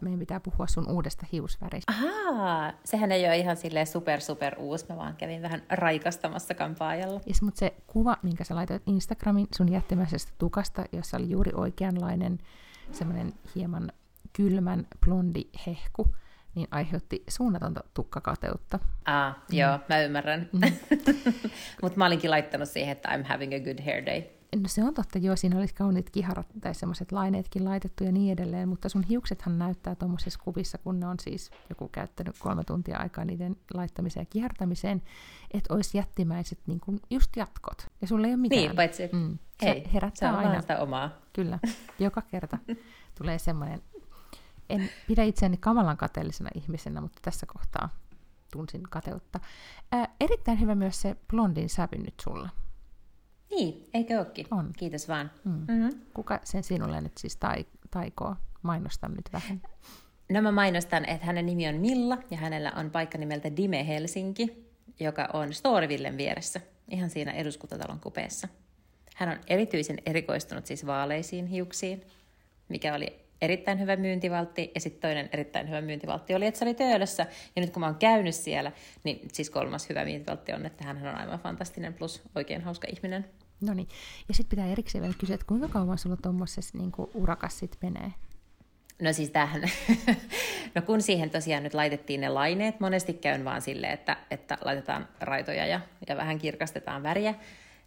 meidän pitää puhua sun uudesta hiusväristä. Ahaa, sehän ei ole ihan silleen super super uusi, mä vaan kävin vähän raikastamassa kampaajalla. Ja mutta se kuva, minkä sä laitoit Instagramin sun jättimäisestä tukasta, jossa oli juuri oikeanlainen semmoinen hieman kylmän blondi hehku, niin aiheutti suunnatonta tukkakateutta. Ah, mm. joo, mä ymmärrän. Mm. Mutta mä olinkin laittanut siihen, että I'm having a good hair day. No se on totta, joo, siinä olisi kauniit kiharat tai semmoiset laineetkin laitettu ja niin edelleen, mutta sun hiuksethan näyttää tuommoisessa kuvissa, kun ne on siis joku käyttänyt kolme tuntia aikaa niiden laittamiseen ja kihartamiseen, että olisi jättimäiset niin kuin just jatkot. Ja sulla ei ole mitään. Niin, paitsi mm. Hei, herättää se on aina. sitä omaa. Kyllä, joka kerta tulee semmoinen, en pidä itseäni kamalan kateellisena ihmisenä, mutta tässä kohtaa tunsin kateutta. Ää, erittäin hyvä myös se blondin sävy nyt sulla. Niin, eikö ookin? On. Kiitos vaan. Mm. Mm-hmm. Kuka sen sinulle nyt siis tai, taikoo? Mainosta nyt vähän. No mä mainostan, että hänen nimi on Milla ja hänellä on paikka nimeltä Dime Helsinki, joka on Storyvillen vieressä, ihan siinä eduskuntatalon kupeessa. Hän on erityisen erikoistunut siis vaaleisiin hiuksiin, mikä oli erittäin hyvä myyntivaltti, ja sitten toinen erittäin hyvä myyntivaltti oli, että se oli Töölössä, ja nyt kun mä oon käynyt siellä, niin siis kolmas hyvä myyntivaltti on, että hän on aivan fantastinen plus oikein hauska ihminen. No niin, ja sitten pitää erikseen vielä kysyä, että kuinka kauan sulla tuommoisessa niin urakas sitten menee? No siis tähän, no kun siihen tosiaan nyt laitettiin ne laineet, monesti käyn vaan silleen, että, että laitetaan raitoja ja, ja vähän kirkastetaan väriä,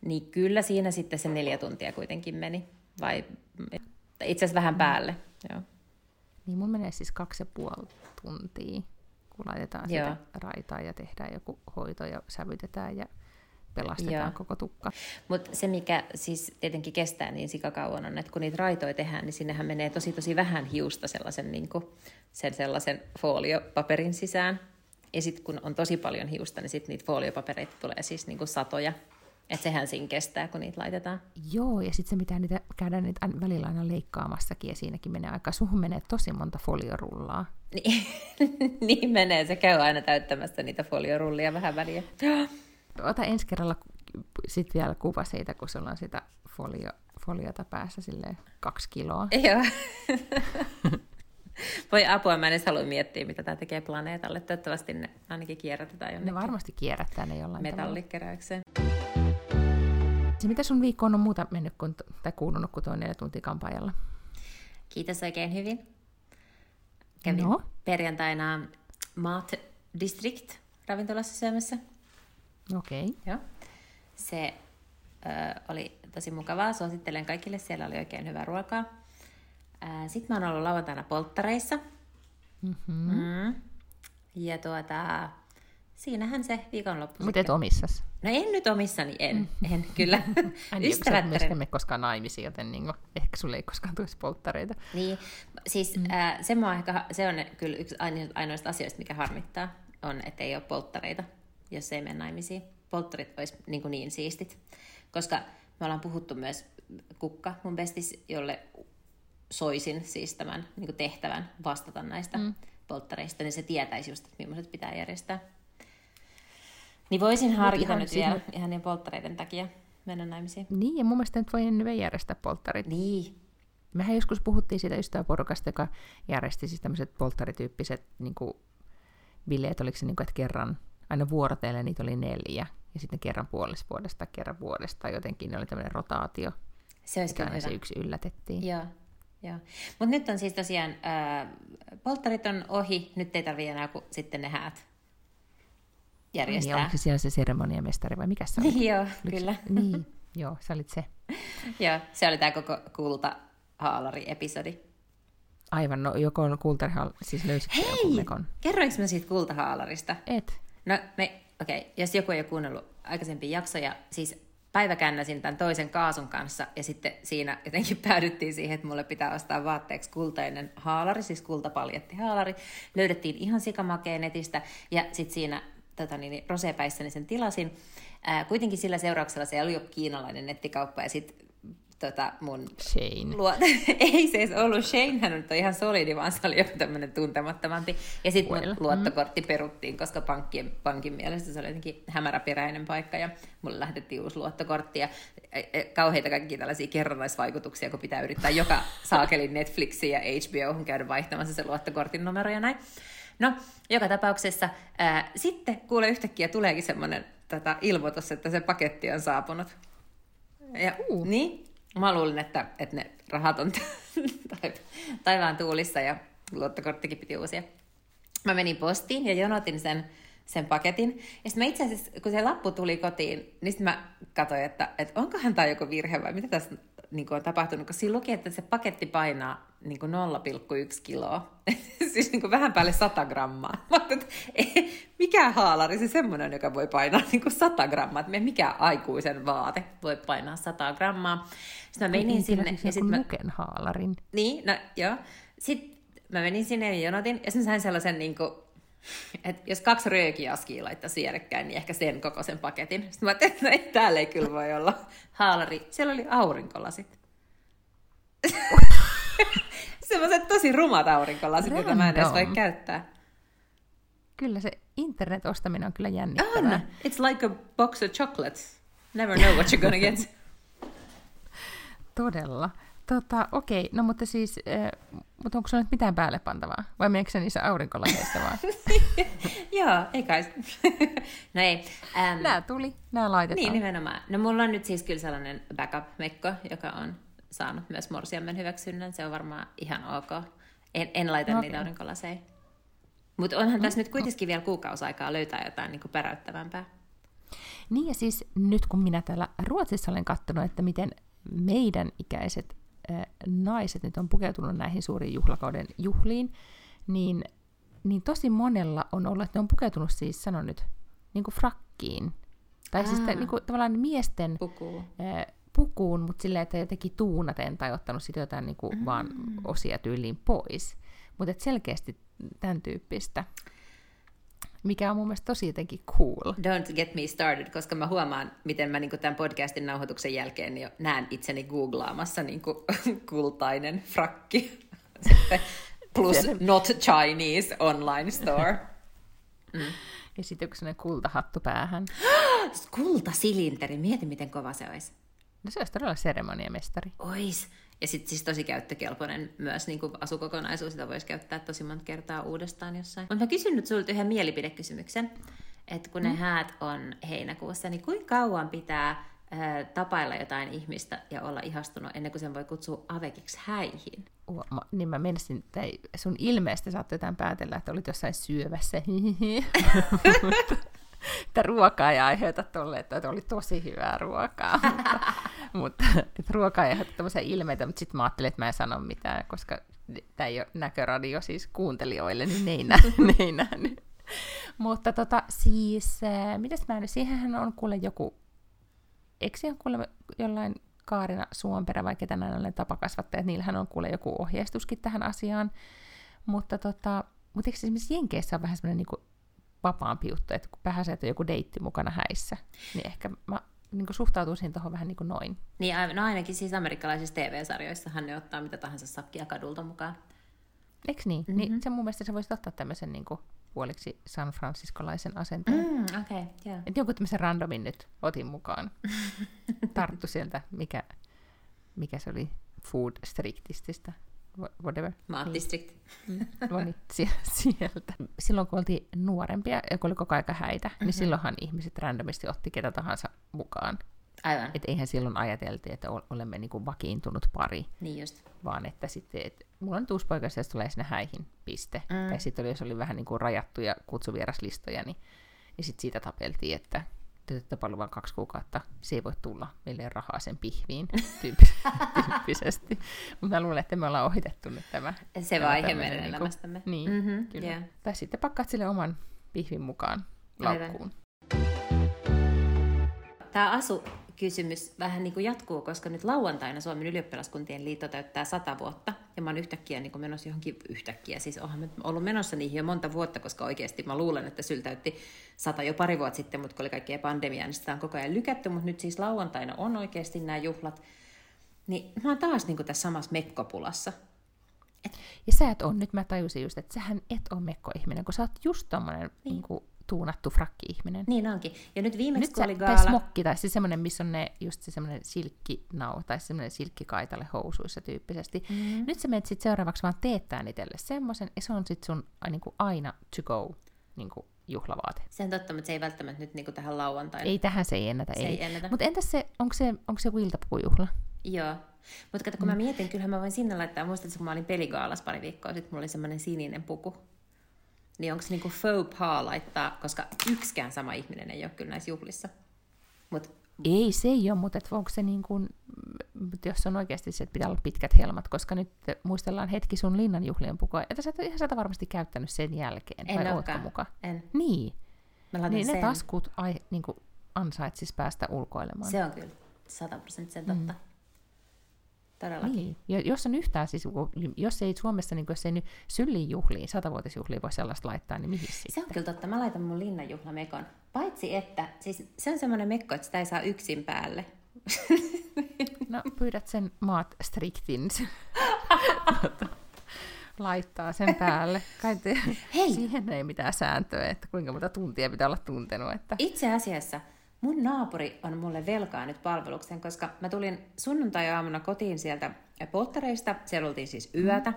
niin kyllä siinä sitten se neljä tuntia kuitenkin meni, vai itse asiassa vähän päälle. Joo. Niin mun menee siis kaksi ja puoli tuntia, kun laitetaan Joo. sitä raitaa ja tehdään joku hoito ja sävytetään ja pelastetaan Joo. koko tukka. Mutta se, mikä siis tietenkin kestää niin sikakauan on, että kun niitä raitoja tehdään, niin sinnehän menee tosi tosi vähän hiusta sellaisen, niin kuin, sen sellaisen foliopaperin sisään. Ja sitten kun on tosi paljon hiusta, niin sitten niitä foliopapereita tulee siis niin kuin satoja. Että sehän siinä kestää, kun niitä laitetaan. Joo, ja sitten se, mitä niitä käydään niitä välillä aina leikkaamassakin, ja siinäkin menee aika, suhun menee tosi monta foliorullaa. Niin, niin menee, se käy aina täyttämässä niitä foliorullia vähän väliä. Ota ensi kerralla sitten vielä kuva siitä, kun sulla on sitä folio, foliota päässä silleen kaksi kiloa. Joo. Voi apua, mä en edes halua miettiä, mitä tämä tekee planeetalle. Toivottavasti ne ainakin kierrätetään jonnekin. Ne varmasti kierrättää ne jollain Metallikeräykseen. Se, mitä sun viikkoon on muuta mennyt kun, tai kuulunut kuin tuo neljä tuntia kampaajalla? Kiitos oikein hyvin. Kävin no. perjantaina Maat District ravintolassa syömässä. Okei. Okay. Joo. Se ö, oli tosi mukavaa, suosittelen kaikille, siellä oli oikein hyvää ruokaa. Sitten mä oon ollut lauantaina polttareissa. Mm-hmm. Mm. Ja tuota, siinähän se viikonloppu Mutta et omissas? No en nyt omissani, en, mm. en kyllä. Ystävät emme koskaan naimisiin, joten niin kuin, ehkä sulle ei koskaan tulisi polttareita. Niin, siis mm. äh, se, ehkä, se on kyllä yksi ainoista asioista, mikä harmittaa, on, että ei ole polttareita jos ei mene naimisiin. Polttarit olisi niin, kuin niin siistit. Koska me ollaan puhuttu myös Kukka, mun bestis, jolle soisin siis tämän niin tehtävän vastata näistä mm. polttareista, niin se tietäisi just, että millaiset pitää järjestää. Niin voisin harkita nyt vielä siinä... ihan niin polttareiden takia mennä naimisiin. Niin, ja mun mielestä nyt voi ennen järjestää polttarit. Niin. Mehän joskus puhuttiin siitä ystäväporukasta, joka järjesti siis tämmöiset polttarityyppiset niin kuin, bileet, oliko se niin kuin, että kerran aina vuorotellen niitä oli neljä, ja sitten kerran puolesta vuodesta, kerran vuodesta, jotenkin ne oli tämmöinen rotaatio. Se olisi kyllä se yksi yllätettiin. Joo, joo. Mutta nyt on siis tosiaan, äh, polttarit on ohi, nyt ei tarvitse enää kuin sitten ne häät järjestää. Niin, oliko se siellä se seremoniamestari vai mikä se oli? joo, kyllä. Niin, joo, sä olit se. joo, se oli tämä koko kulta haalari-episodi. Aivan, no joko on kultahaalari, siis löysitkö Hei, mekon? kerroinko mä siitä kultahaalarista? Et. No me, okei, okay, jos joku ei ole kuunnellut aikaisempia jaksoja, siis päiväkännäsin tämän toisen kaasun kanssa ja sitten siinä jotenkin päädyttiin siihen, että mulle pitää ostaa vaatteeksi kultainen haalari, siis kultapaljetti haalari. Löydettiin ihan sikamakeen netistä ja sitten siinä tota niin, rosepäissäni sen tilasin. Ää, kuitenkin sillä seurauksella se oli jo kiinalainen nettikauppa ja sitten tota, mun... Shane. Luo... ei se edes ollut Shane, hän on ihan solidi, vaan se oli joku tämmöinen tuntemattomampi. Ja sitten well. mun mm. luottokortti mm. peruttiin, koska pankkien, pankin mielestä se oli jotenkin hämäräperäinen paikka ja mulle lähetettiin uusi luottokortti ja e, e, kauheita kaikki tällaisia kerrannaisvaikutuksia, kun pitää yrittää joka saakelin Netflixiin ja HBOhun käydä vaihtamassa se luottokortin numero ja näin. No, joka tapauksessa ää, sitten kuule yhtäkkiä tuleekin semmoinen tota, ilmoitus, että se paketti on saapunut. Ja, uh. Niin, Mä luulin, että, että ne rahat on taivaan tuulissa ja luottokorttikin piti uusia. Mä menin postiin ja jonotin sen, sen paketin. Ja sitten mä itse asiassa, kun se lappu tuli kotiin, niin sitten mä katsoin, että, että onkohan tämä joku virhe vai mitä tässä niin kuin on tapahtunut, kun siinä luki, että se paketti painaa niin kuin 0,1 kiloa, siis niin kuin vähän päälle 100 grammaa. Mä että mikä haalari se semmoinen, joka voi painaa niin kuin 100 grammaa, että mikä aikuisen vaate voi painaa 100 grammaa. Sitten mä menin niin, sinne. Siis ja sit mä... haalarin. Niin, no joo. Sitten mä menin sinne ja jonotin, ja sitten sain sellaisen niin kuin, että jos kaksi röökiaskia laittaa sierekkäin, niin ehkä sen koko sen paketin. Sitten mä ajattelin, että no ei, täällä ei kyllä voi olla haalari. Siellä oli aurinkolasit. Semmoiset tosi rumat aurinkolasit, joita mä en edes voi käyttää. Kyllä se internet-ostaminen on kyllä jännittävää. On. It's like a box of chocolates. Never know what you're gonna get. Todella. Tota, okei, no mutta siis, äh, mutta onko sulla nyt mitään päälle pantavaa? Vai meneekö se niissä aurinkolaseissa vaan? Joo, ei kai. no ei. Um, nämä tuli, nämä laitetaan. Niin, nimenomaan. No mulla on nyt siis kyllä sellainen backup-mekko, joka on saanut myös morsiammen hyväksynnän. Se on varmaan ihan ok. En, en laita okay. niitä aurinkolaseja. Mutta onhan mm. tässä nyt kuitenkin vielä kuukausaikaa löytää jotain niin kuin päräyttävämpää. Niin ja siis nyt kun minä täällä Ruotsissa olen katsonut, että miten meidän ikäiset naiset nyt on pukeutunut näihin suuriin juhlakauden juhliin, niin, niin tosi monella on ollut, että ne on pukeutunut siis, sanon nyt, niin kuin frakkiin. Tai siis Aa. siis niin kuin, tavallaan miesten Puku. Äh, pukuun, mutta silleen, että jotenkin tuunaten tai ottanut sitten jotain niin kuin mm. vaan osia tyyliin pois. Mutta selkeästi tämän tyyppistä mikä on mun mielestä tosi jotenkin cool. Don't get me started, koska mä huomaan, miten mä niin tämän podcastin nauhoituksen jälkeen jo näen itseni googlaamassa niin kuin, kultainen frakki. Sitten plus not Chinese online store. Mm. Ja sitten yksi sellainen kultahattu päähän. Kultasilinteri, mieti miten kova se olisi. No se olisi todella seremoniamestari. Ois. Ja sitten siis tosi käyttökelpoinen myös niin kuin asukokonaisuus, sitä voisi käyttää tosi monta kertaa uudestaan jossain. Mutta mä kysyn nyt sulta yhden mielipidekysymyksen, että kun ne mm. häät on heinäkuussa, niin kuinka kauan pitää äh, tapailla jotain ihmistä ja olla ihastunut ennen kuin sen voi kutsua avekiksi häihin? Uh, mä, niin mä menisin, että sun ilmeestä saattoi jotain päätellä, että olit jossain syövässä. että ruokaa ei aiheuta tolle, että oli tosi hyvää ruokaa. mutta, mutta että ruokaa ei aiheuta tämmöisiä ilmeitä, mutta sitten mä ajattelin, että mä en sano mitään, koska tämä ei ole näköradio siis kuuntelijoille, niin ne ei, nä, ne ei nähnyt. mutta tota, siis, äh, mitäs mä nyt, siihenhän on kuule joku, eikö on kuule jollain Kaarina Suomperä vai ketä näin olen tapakasvattajat, niillähän on kuule joku ohjeistuskin tähän asiaan. Mutta tota, mutta eikö esimerkiksi Jenkeissä on vähän semmoinen niin vapaampi juttu, että kun pääsee, että joku deitti mukana häissä, niin ehkä mä niin suhtautuisin tuohon vähän niin kuin noin. Niin, no ainakin siis amerikkalaisissa TV-sarjoissahan ne ottaa mitä tahansa sakkia kadulta mukaan. Eikö niin? Mm-hmm. niin se mun mielestä sä voisit ottaa tämmöisen niin kuin puoliksi San Franciscolaisen asenteen. Mm, okay, yeah. Et jonkun tämmöisen randomin nyt otin mukaan. Tarttu sieltä, mikä, mikä se oli, Food Strictististä whatever. Maatdistrict. Niin. Mm. sieltä. Silloin kun oltiin nuorempia ja kun oli koko aika häitä, mm-hmm. niin mhm. silloinhan ihmiset randomisti otti ketä tahansa mukaan. Aivan. Et eihän silloin ajateltiin, että olemme niinku vakiintunut pari. Niin just. Vaan että sitten, et, mulla on uusi poika, jos tulee sinne häihin, piste. Mm. Tai sitten oli, jos oli vähän niinku rajattuja kutsuvieraslistoja, niin, niin sitten siitä tapeltiin, että tapailu vain kaksi kuukautta, se ei voi tulla, meille ei rahaa sen pihviin tyyppisesti. Mutta mä luulen, että me ollaan ohitettu nyt tämä. Se vaihe meidän niin elämästämme. Niin, mm-hmm, kyllä. Yeah. Tai sitten pakkaat sille oman pihvin mukaan laukkuun. Tämä asu kysymys vähän niin kuin jatkuu, koska nyt lauantaina Suomen ylioppilaskuntien liitto täyttää sata vuotta, ja mä oon yhtäkkiä niin kuin menossa johonkin yhtäkkiä, siis oonhan mä ollut menossa niihin jo monta vuotta, koska oikeasti mä luulen, että syl täytti sata jo pari vuotta sitten, mutta kun oli kaikkea pandemiaa, niin sitä on koko ajan lykätty, mutta nyt siis lauantaina on oikeasti nämä juhlat, niin mä oon taas niin tässä samassa mekkopulassa. Et... Ja sä et on, nyt mä tajusin just, että sähän et ole mekkoihminen, kun sä oot just tommonen niin. Niin kuin tuunattu frakki-ihminen. Niin onkin. Ja nyt viimeksi, nyt kun oli gaala... gaala... smokki, tai siis semmoinen, missä on ne, just se semmoinen silkkinau, tai semmoinen silkkikaitale housuissa tyyppisesti. Mm. Nyt sä menet sit seuraavaksi vaan teettää itselle semmoisen, ja se on sit sun niin kuin aina to go niin kuin juhlavaate. Se on totta, mutta se ei välttämättä nyt niin kuin tähän lauantaina. Ei tähän se ei ennätä. Se ei. ei ennätä. Mutta entäs se, onko se, onko se joku iltapukujuhla? Joo. Mutta kato, kun mä mietin, kyllähän mä voin sinne laittaa, muistatko, kun mä olin peligaalas pari viikkoa sitten, mulla oli semmoinen sininen puku. Niin onko se niinku faux pas laittaa, koska yksikään sama ihminen ei ole kyllä näissä juhlissa. Mut Ei se ei ole, mutta et onko se niin kuin, jos on oikeasti se, että pitää olla pitkät helmat, koska nyt muistellaan hetki sun linnanjuhlien pukua, että sä et ihan sitä varmasti käyttänyt sen jälkeen, En vai ootko muka? en. Niin, Mä niin ne sen. taskut ai, niin kuin ansaitsis päästä ulkoilemaan. Se on kyllä 100 prosenttia totta. Mm. Todellakin. Niin. Ja jos on yhtään, siis, jos ei Suomessa, niin jos ei nyt syllin juhliin, satavuotisjuhliin voi sellaista laittaa, niin mihin sitten? Se on kyllä totta. Mä laitan mun linnanjuhlamekon. Paitsi että, siis se on semmoinen mekko, että sitä ei saa yksin päälle. No pyydät sen maat striktin Tota, laittaa sen päälle. Kai te, Hei! siihen ei mitään sääntöä, että kuinka monta tuntia pitää olla tuntenut. Että... Itse asiassa mun naapuri on mulle velkaa nyt palveluksen, koska mä tulin sunnuntai-aamuna kotiin sieltä polttareista, siellä oltiin siis yötä,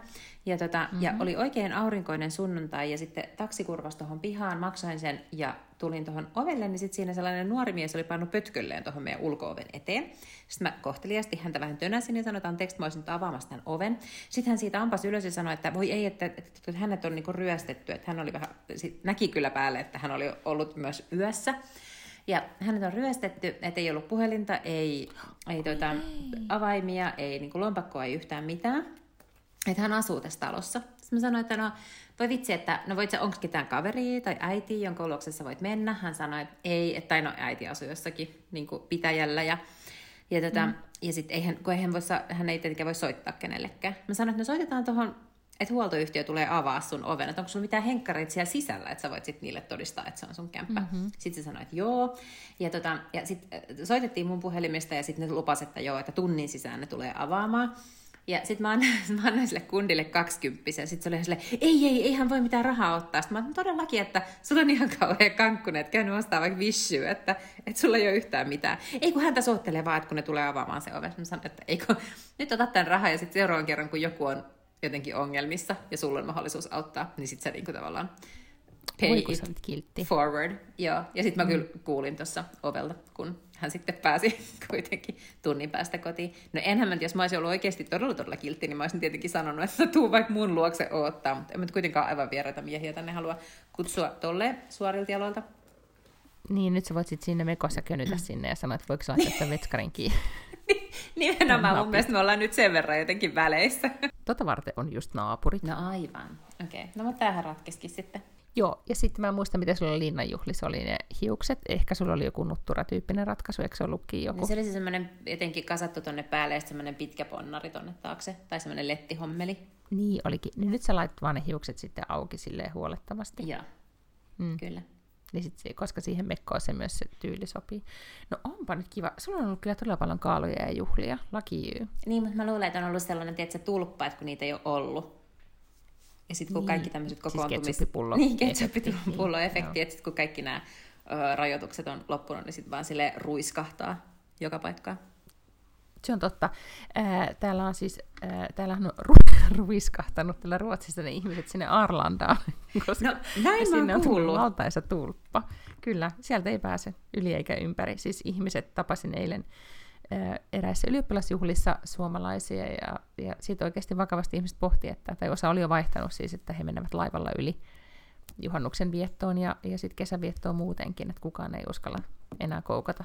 ja, tota, mm-hmm. ja oli oikein aurinkoinen sunnuntai, ja sitten taksi kurvasi tuohon pihaan, maksoin sen, ja tulin tuohon ovelle, niin sitten siinä sellainen nuori mies oli pannut pötkölleen tuohon meidän ulko-oven eteen. Sitten mä kohteliasti häntä vähän tönäsin ja sanoin, että anteeksi, mä olisin nyt avaamassa tämän oven. Sitten hän siitä ampas ylös ja sanoi, että voi ei, että, että, että hänet on niinku ryöstetty, että hän oli vähän, näki kyllä päälle, että hän oli ollut myös yössä. Ja hänet on ryöstetty, että ei ollut puhelinta, ei, ei tuota, avaimia, ei niin lompakkoa, ei yhtään mitään. Että hän asuu tässä talossa. Sitten mä sanoin, että no voi vitsi, että no voit sä, onko ketään kaveria tai äiti, jonka luoksessa voit mennä. Hän sanoi, että ei, että tai no äiti asuu jossakin niin pitäjällä ja ja, tota, mm. ja sitten eihän, kun eihän voi, saa- hän ei tietenkään voi soittaa kenellekään. Mä sanoin, että no soitetaan tuohon, että huoltoyhtiö tulee avaa sun oven, että onko sulla mitään henkkareita siellä sisällä, että sä voit sitten niille todistaa, että se on sun kämppä. Mm-hmm. Sitten se sanoi, että joo. Ja, tota, ja sitten soitettiin mun puhelimesta ja sitten ne lupas, että joo, että tunnin sisään ne tulee avaamaan. Ja sitten mä annoin, mä annoin sille kundille 20 ja sitten se oli silleen, ei, ei, eihän voi mitään rahaa ottaa. Sitten mä sanoin, todellakin, että sulla on ihan kauhean kankkunen, että käynyt ostaa vaikka vissyä, että, että sulla ei ole yhtään mitään. Ei kun häntä soittelee vaan, että kun ne tulee avaamaan se oven. Mä sanoin, että ei kun, nyt otat tämän rahaa ja sitten seuraavan kerran, kun joku on jotenkin ongelmissa ja sulla on mahdollisuus auttaa, niin sitten sä niinku tavallaan pay kun it kiltti. forward. Joo. Ja sitten mä kyllä kuulin tuossa ovelta, kun hän sitten pääsi kuitenkin tunnin päästä kotiin. No enhän mä, jos mä olisin ollut oikeasti todella todella kiltti, niin mä olisin tietenkin sanonut, että tuu vaikka mun luokse odottaa, mutta en mä kuitenkaan aivan vieraita miehiä tänne halua kutsua tolleen suorilta jaloilta. Niin, nyt sä voit sit sinne mekossa könytä sinne ja sanoa, että voiko sä laittaa vetskarin kiinni. Nimenomaan mun mielestä me ollaan nyt sen verran jotenkin väleissä. Tota varten on just naapurit. No aivan. Okei. Okay. No mutta tämähän ratkeskin sitten. Joo, ja sitten mä en muista, miten sulla linnanjuhlissa oli ne hiukset. Ehkä sulla oli joku nuttura-tyyppinen ratkaisu, eikö se ollutkin joku? Niin se oli se semmoinen jotenkin kasattu tonne päälle ja sitten semmoinen pitkä ponnari tonne taakse. Tai semmoinen lettihommeli. Niin olikin. Niin nyt sä laitat vaan ne hiukset sitten auki silleen huolettavasti. Joo, Mm. kyllä. Niin sit, se- koska siihen mekkoon se myös se tyyli sopii. No onpa nyt kiva. Sulla on ollut kyllä todella paljon kaaloja ja juhlia. Laki. Niin, mutta mä luulen, että on ollut sellainen, tiedätkö, tulppa, että kun niitä ei ole ollut. Ja sitten kun Niin, kaikki tämmöiset siis kokoontumis... ketsuppipullo- Niin, efekti, ketsuppipullo-efekti, niin, että sit kun kaikki nämä ö, rajoitukset on loppunut, niin sitten vaan sille ruiskahtaa joka paikkaan. Se on totta. Ää, täällä on siis, ää, täällähän on ru- ruiskahtanut täällä Ruotsissa ne ihmiset sinne Arlandaan, koska No, näin sinne on tullut valtaisa tulppa. Kyllä, sieltä ei pääse yli eikä ympäri. Siis ihmiset tapasin eilen ää, eräissä ylioppilasjuhlissa suomalaisia ja, ja siitä oikeasti vakavasti ihmiset pohti, että, tai osa oli jo vaihtanut siis, että he menevät laivalla yli juhannuksen viettoon ja, ja sitten kesäviettoon muutenkin, että kukaan ei uskalla enää koukata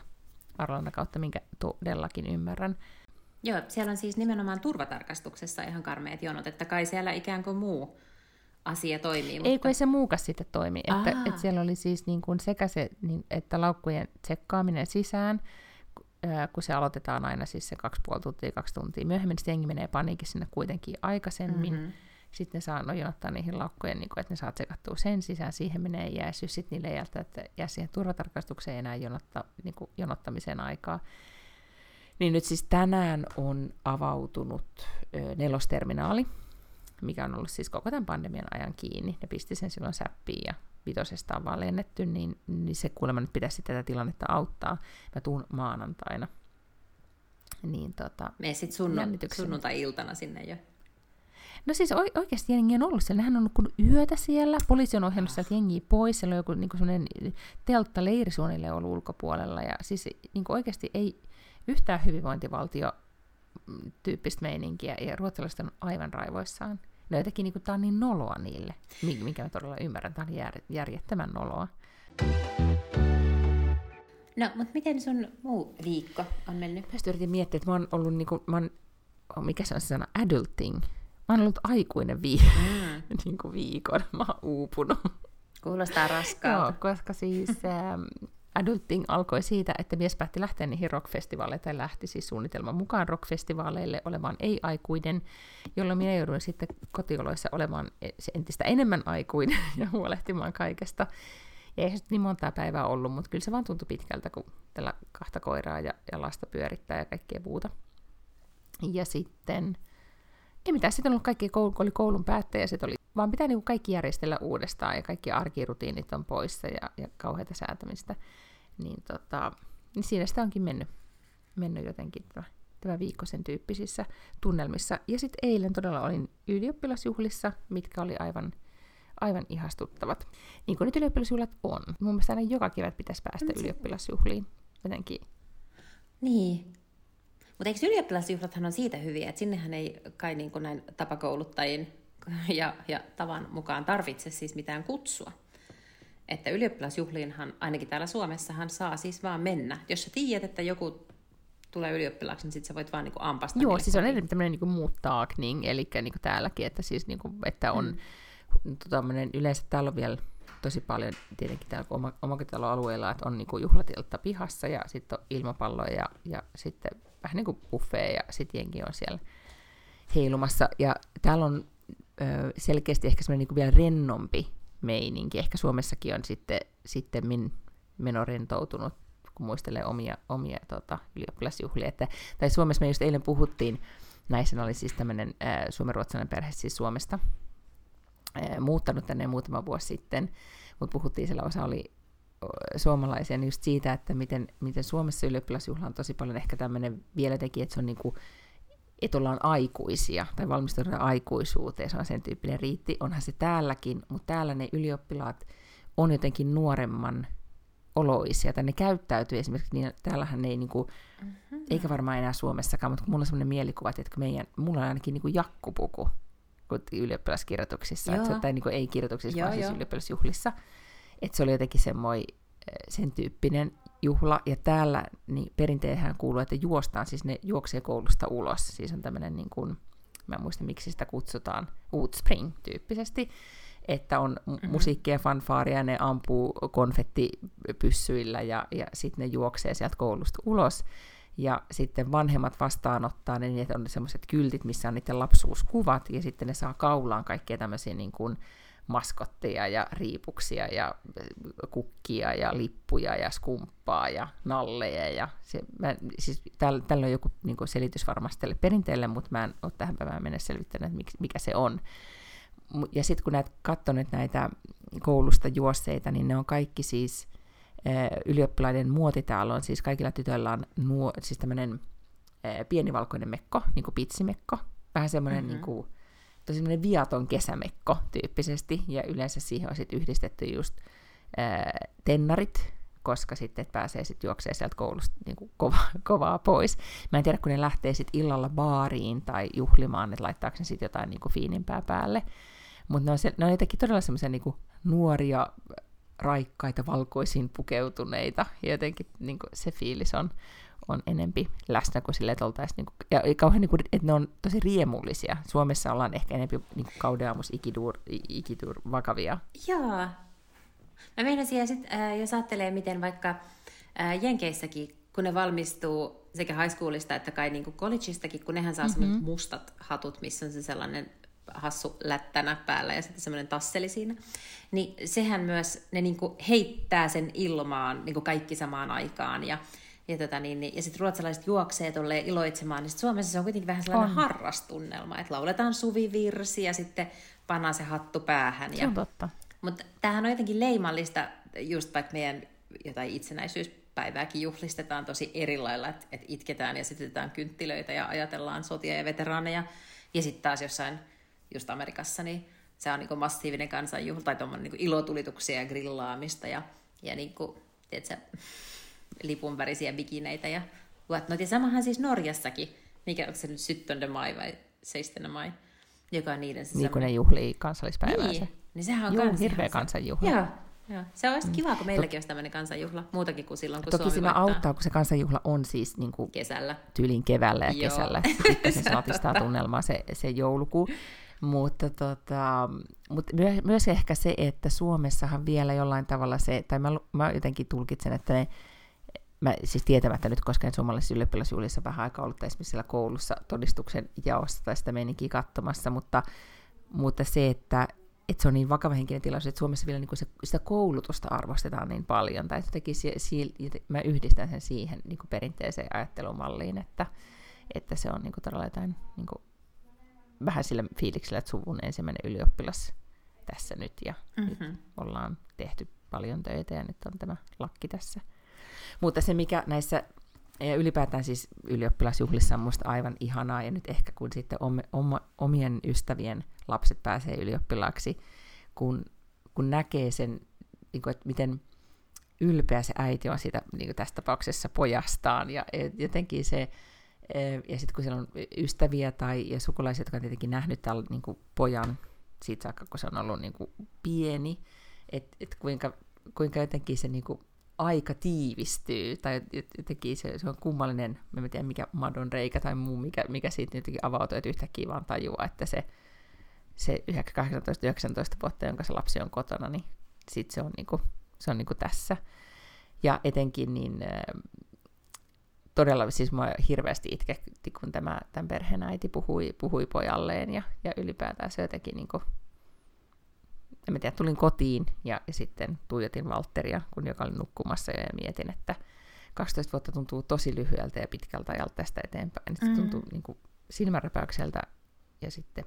Arlandan kautta, minkä todellakin ymmärrän. Joo, siellä on siis nimenomaan turvatarkastuksessa ihan karmeet jonot, että kai siellä ikään kuin muu asia toimii. Ei, mutta... kun ei se muukas sitten toimi. Että, että siellä oli siis niin kuin sekä se, niin, että laukkujen tsekkaaminen sisään, kun se aloitetaan aina siis se kaksi puoli tuntia, kaksi tuntia myöhemmin, sitten jengi menee paniikin sinne kuitenkin aikaisemmin. Mm-hmm. Sitten ne saa no, jonottaa niihin laukkojen, niin kuin, että ne saa tsekattua sen sisään, siihen menee jääsy, sitten niille jältä, että jää siihen turvatarkastukseen ei enää jonotta, niin kuin jonottamisen aikaa. Niin nyt siis tänään on avautunut ö, nelosterminaali, mikä on ollut siis koko tämän pandemian ajan kiinni. Ne pisti sen silloin säppiin ja vitosesta on vaan lennetty, niin, niin se kuulemma nyt pitäisi tätä tilannetta auttaa. Mä tuun maanantaina. Niin tota, Mene sitten sunnu, sunnuntai-iltana sinne jo. No siis oikeasti jengi on ollut siellä. Nehän on nukkunut yötä siellä. Poliisi on ohjannut sieltä jengiä pois. Siellä on joku niin sellainen teltta leirisuunnille ollut ulkopuolella. Ja siis niin oikeasti ei yhtään hyvinvointivaltio tyyppistä meininkiä. Ja ruotsalaiset on aivan raivoissaan. Ne jotenkin niin kuin, tää on niin noloa niille, minkä mä todella ymmärrän. Tämä on jär, järjettömän noloa. No, mutta miten sun muu viikko on mennyt? Mä yritin miettiä, että mä oon ollut niin kuin, mä oon, mikä se on se sana, adulting. Mä oon ollut aikuinen vi- mm. niin kuin viikon. Mä oon uupunut. Kuulostaa raskaalta. Joo, koska siis ähm, adulting alkoi siitä, että mies päätti lähteä niihin rockfestivaaleille, tai lähti siis suunnitelman mukaan rockfestivaaleille olemaan ei-aikuinen, jolloin minä joudun sitten kotioloissa olemaan entistä enemmän aikuinen ja huolehtimaan kaikesta. Ja eihän se niin montaa päivää ollut, mutta kyllä se vaan tuntui pitkältä, kun tällä kahta koiraa ja, ja lasta pyörittää ja kaikkea muuta. Ja sitten, ei mitään, sitten on ollut kaikki, koulu, oli koulun päättäjä, sitten oli, vaan pitää niin kaikki järjestellä uudestaan ja kaikki arkirutiinit on poissa ja, ja kauheita säätämistä niin, tota, niin siinä sitä onkin mennyt, mennyt jotenkin tämä, tämä viikko sen tyyppisissä tunnelmissa. Ja sitten eilen todella olin ylioppilasjuhlissa, mitkä oli aivan, aivan ihastuttavat. Niin kuin nyt ylioppilasjuhlat on. Mun mielestä aina joka kevät pitäisi päästä ylioppilasjuhliin. Jotenkin. Niin. Mutta eikö ylioppilasjuhlathan on siitä hyviä, että sinnehän ei kai niin kuin näin tapakouluttajien ja, ja tavan mukaan tarvitse siis mitään kutsua että ylioppilasjuhliinhan, ainakin täällä Suomessahan, saa siis vaan mennä. Jos sä tiedät, että joku tulee ylioppilaaksi, niin sit sä voit vaan niinku ampasta. Joo, siis on edelleen tämmöinen niinku muuttaakning, eli niinku täälläkin, että, siis niinku, että on mm. tota, yleensä täällä on vielä tosi paljon tietenkin täällä oma, omakotitaloalueella, että on niinku juhlatilta pihassa ja sitten on ilmapalloja ja, ja sitten vähän niin kuin buffet ja sitten jengi on siellä heilumassa. Ja täällä on ö, selkeästi ehkä semmoinen niinku vielä rennompi meininki. Ehkä Suomessakin on sitten, sitten min meno rentoutunut, kun muistelee omia, omia tota, ylioppilasjuhlia. Että, tai Suomessa me just eilen puhuttiin, näissä oli siis tämmöinen äh, suomenruotsalainen perhe siis Suomesta, äh, muuttanut tänne muutama vuosi sitten, mutta puhuttiin, siellä osa oli suomalaisia, niin just siitä, että miten, miten Suomessa ylioppilasjuhla on tosi paljon ehkä tämmöinen vielä teki, että se on niin kuin että ollaan aikuisia tai valmistaudutaan aikuisuuteen, se on sen tyyppinen riitti. Onhan se täälläkin, mutta täällä ne ylioppilaat on jotenkin nuoremman oloisia, tai ne käyttäytyy esimerkiksi, niin täällähän ne ei niinku, mm-hmm. eikä varmaan enää Suomessakaan, mutta mulla on sellainen mielikuva, että meidän, mulla on ainakin niinku jakkupuku ylioppilaskirjoituksissa, että, tai niinku ei kirjoituksissa, joo, vaan siis ylioppilasjuhlissa, että se oli jotenkin semmoinen sen tyyppinen juhla, ja täällä niin perinteethän kuuluu, että juostaan, siis ne juoksee koulusta ulos, siis on tämmöinen niin kuin, mä en muista miksi sitä kutsutaan, Woodspring tyyppisesti, että on mm-hmm. musiikkia, fanfaaria, ne ampuu konfettipyssyillä ja, ja sitten ne juoksee sieltä koulusta ulos. Ja sitten vanhemmat vastaanottaa ne, niin että on semmoiset kyltit, missä on niiden lapsuuskuvat, ja sitten ne saa kaulaan kaikkia tämmöisiä niin kuin, maskotteja ja riipuksia ja kukkia ja lippuja ja skumppaa ja nalleja. Ja se, mä, siis tällä, tällä on joku niin selitys varmasti tälle perinteelle, mutta mä en ole tähän päivään mennessä selvittänyt, että mikä se on. Ja sitten kun näet katsonut näitä koulusta juosseita, niin ne on kaikki siis ylioppilaiden muotitäällä on siis kaikilla tytöillä on nuo, siis tämmöinen pienivalkoinen mekko, niin kuin pitsimekko, vähän semmoinen mm-hmm. niin kuin, tosi viaton kesämekko tyyppisesti, ja yleensä siihen on sitten yhdistetty just ää, tennarit, koska sitten pääsee sitten juoksee sieltä koulusta niin kova, kovaa pois. Mä en tiedä, kun ne lähtee sitten illalla baariin tai juhlimaan, että laittaako ne sitten jotain niin fiinimpää päälle. Mutta ne, on ne on jotenkin todella semmoisia niin nuoria, raikkaita, valkoisiin pukeutuneita, ja jotenkin niin se fiilis on, on enempi läsnä kuin sille, että oltaisiin, niin kuin, ja kauhean, niin kuin, että ne on tosi riemullisia. Suomessa ollaan ehkä enempi niin kuin kaudeamus ikidur, ikidur vakavia. Joo. Mä meinasin, ja sit, äh, jos ajattelee, miten vaikka äh, Jenkeissäkin kun ne valmistuu sekä high schoolista että kai niin kuin collegeista,kin kun nehän saa mm-hmm. mustat hatut, missä on se sellainen hassu lättänä päällä ja sitten semmoinen tasseli siinä. Niin sehän myös, ne niinku heittää sen ilmaan niinku kaikki samaan aikaan. Ja, ja, tota niin, niin, ja sitten ruotsalaiset juoksee tolleen iloitsemaan, niin Suomessa se on kuitenkin vähän sellainen on. harrastunnelma, että lauletaan suvivirsi ja sitten pannaan se hattu päähän. Se on totta. Mutta tämähän on jotenkin leimallista, just vaikka meidän jotain itsenäisyyspäivääkin juhlistetaan tosi eri lailla, että et itketään ja sytytetään kynttilöitä ja ajatellaan sotia ja veteraaneja. Ja sitten taas jossain just Amerikassa, niin se on niin massiivinen kansanjuhla tai tuommoinen niin ilotulituksia ja grillaamista ja, ja niin kuin, tiedätkö, lipunvärisiä bikineitä ja whatnot. Ja samahan siis Norjassakin, mikä onko se nyt Syttönde mai vai Seistönde mai, joka on niiden se Niin kuin ne juhlii kansallispäivää niin, niin sehän on Joo, kans hirveä kansanjuhla. Joo, Joo. Se olisi mm. kiva, kun meilläkin olisi tämmöinen kansanjuhla, muutakin kuin silloin, kun Toki Suomi auttaa, kun se kansanjuhla on siis niin kuin kesällä. tyylin keväällä ja Joo. kesällä. Sitten se saatistaa tunnelmaa se, se joulukuu. Mutta tota, mutta myö, myös ehkä se, että Suomessahan vielä jollain tavalla se, tai mä, mä jotenkin tulkitsen, että ne, mä siis tietämättä nyt, koska en suomalaisissa ylioppilasjuhlissa vähän aikaa ollut esimerkiksi siellä koulussa todistuksen jaossa tai sitä meininkiä katsomassa, mutta, mutta se, että, että se on niin vakava henkinen tilaisuus, että Suomessa vielä niin kuin se, sitä koulutusta arvostetaan niin paljon, tai jotenkin si, si, mä yhdistän sen siihen niin kuin perinteiseen ajattelumalliin, että, että se on niin kuin todella jotain niin kuin, vähän sillä fiiliksellä, että suvun ensimmäinen ylioppilas tässä nyt, ja mm-hmm. nyt ollaan tehty paljon töitä, ja nyt on tämä lakki tässä. Mutta se, mikä näissä ja ylipäätään siis ylioppilasjuhlissa on musta aivan ihanaa, ja nyt ehkä kun sitten om, om, omien ystävien lapset pääsee ylioppilaaksi, kun, kun näkee sen, niin kuin, että miten ylpeä se äiti on siitä niin kuin tässä tapauksessa pojastaan, ja jotenkin se, ja sitten kun siellä on ystäviä tai ja sukulaisia, jotka on tietenkin nähnyt tällä niin kuin pojan siitä saakka, kun se on ollut niin kuin pieni, että et kuinka, kuinka jotenkin se niin kuin aika tiivistyy, tai jotenkin se, se on kummallinen, en tiedä mikä madon reikä tai muu, mikä, mikä siitä jotenkin avautuu, että yhtäkkiä vaan tajuaa, että se, se 18-19 vuotta, jonka se lapsi on kotona, niin sit se on, niinku, se on niinku tässä. Ja etenkin niin todella, siis mua hirveästi itketti, kun tämä, tämän perheen äiti puhui, puhui pojalleen, ja, ja ylipäätään se jotenkin niinku, en mä tiedä, tulin kotiin ja, ja sitten tuijotin Valtteria, kun joka oli nukkumassa jo, ja mietin, että 12 vuotta tuntuu tosi lyhyeltä ja pitkältä ajalta tästä eteenpäin. Se mm. tuntuu niin kuin silmänräpäykseltä ja sitten...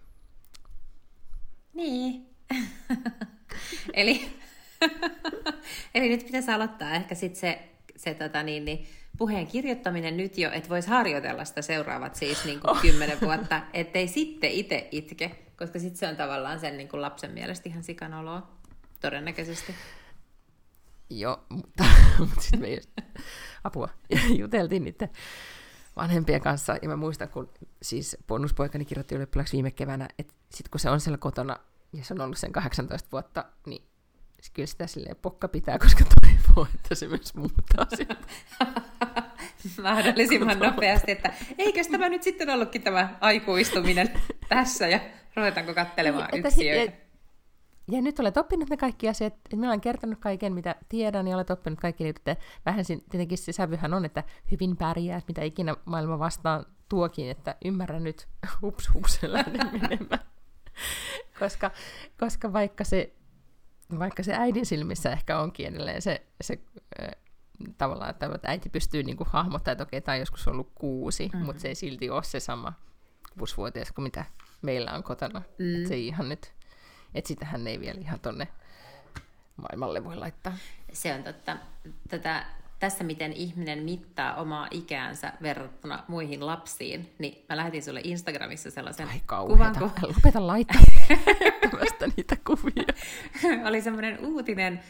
Niin. eli, eli nyt pitäisi aloittaa ehkä sitten se, se tota niin, niin, puheen kirjoittaminen nyt jo, että voisi harjoitella sitä seuraavat siis niin kuin kymmenen vuotta, ettei sitten itse itke, koska sitten se on tavallaan sen niin kuin lapsen mielestä ihan sikanoloa, todennäköisesti. Joo, mutta, mutta sitten me apua, juteltiin niiden vanhempien kanssa, ja mä muistan, kun siis bonuspoikani kirjoitti ylioppilaksi viime keväänä, että sitten kun se on siellä kotona, ja se on ollut sen 18 vuotta, niin kyllä sitä silleen pokka pitää, koska toivoo, että se myös muuttaa sitä. Mahdollisimman nopeasti, että eikös tämä nyt sitten ollutkin tämä aikuistuminen tässä, ja ruvetaanko katselemaan niin, yksiöitä. Ja, ja nyt olet oppinut ne kaikki asiat, että minä olen kertonut kaiken, mitä tiedän, ja olet oppinut kaikki, niin että vähän tietenkin se sävyhän on, että hyvin pärjää, mitä ikinä maailma vastaan tuokin, että ymmärrän nyt, hups hups, lähden menemään. koska, koska vaikka se vaikka se äidin silmissä ehkä onkin edelleen se, se äh, tavallaan, että äiti pystyy niinku hahmottamaan, että okei, tämä on joskus ollut kuusi, mm-hmm. mutta se ei silti ole se sama kuusivuotias kuin mitä meillä on kotona. Mm. Että se ei ihan nyt, että sitähän ei vielä ihan tonne maailmalle voi laittaa. Se on totta. Tätä, tässä, miten ihminen mittaa omaa ikäänsä verrattuna muihin lapsiin, niin mä lähetin sulle Instagramissa sellaisen Ai kuvan. Kun... Lopeta laittaa niitä kuvia. Oli semmoinen uutinen,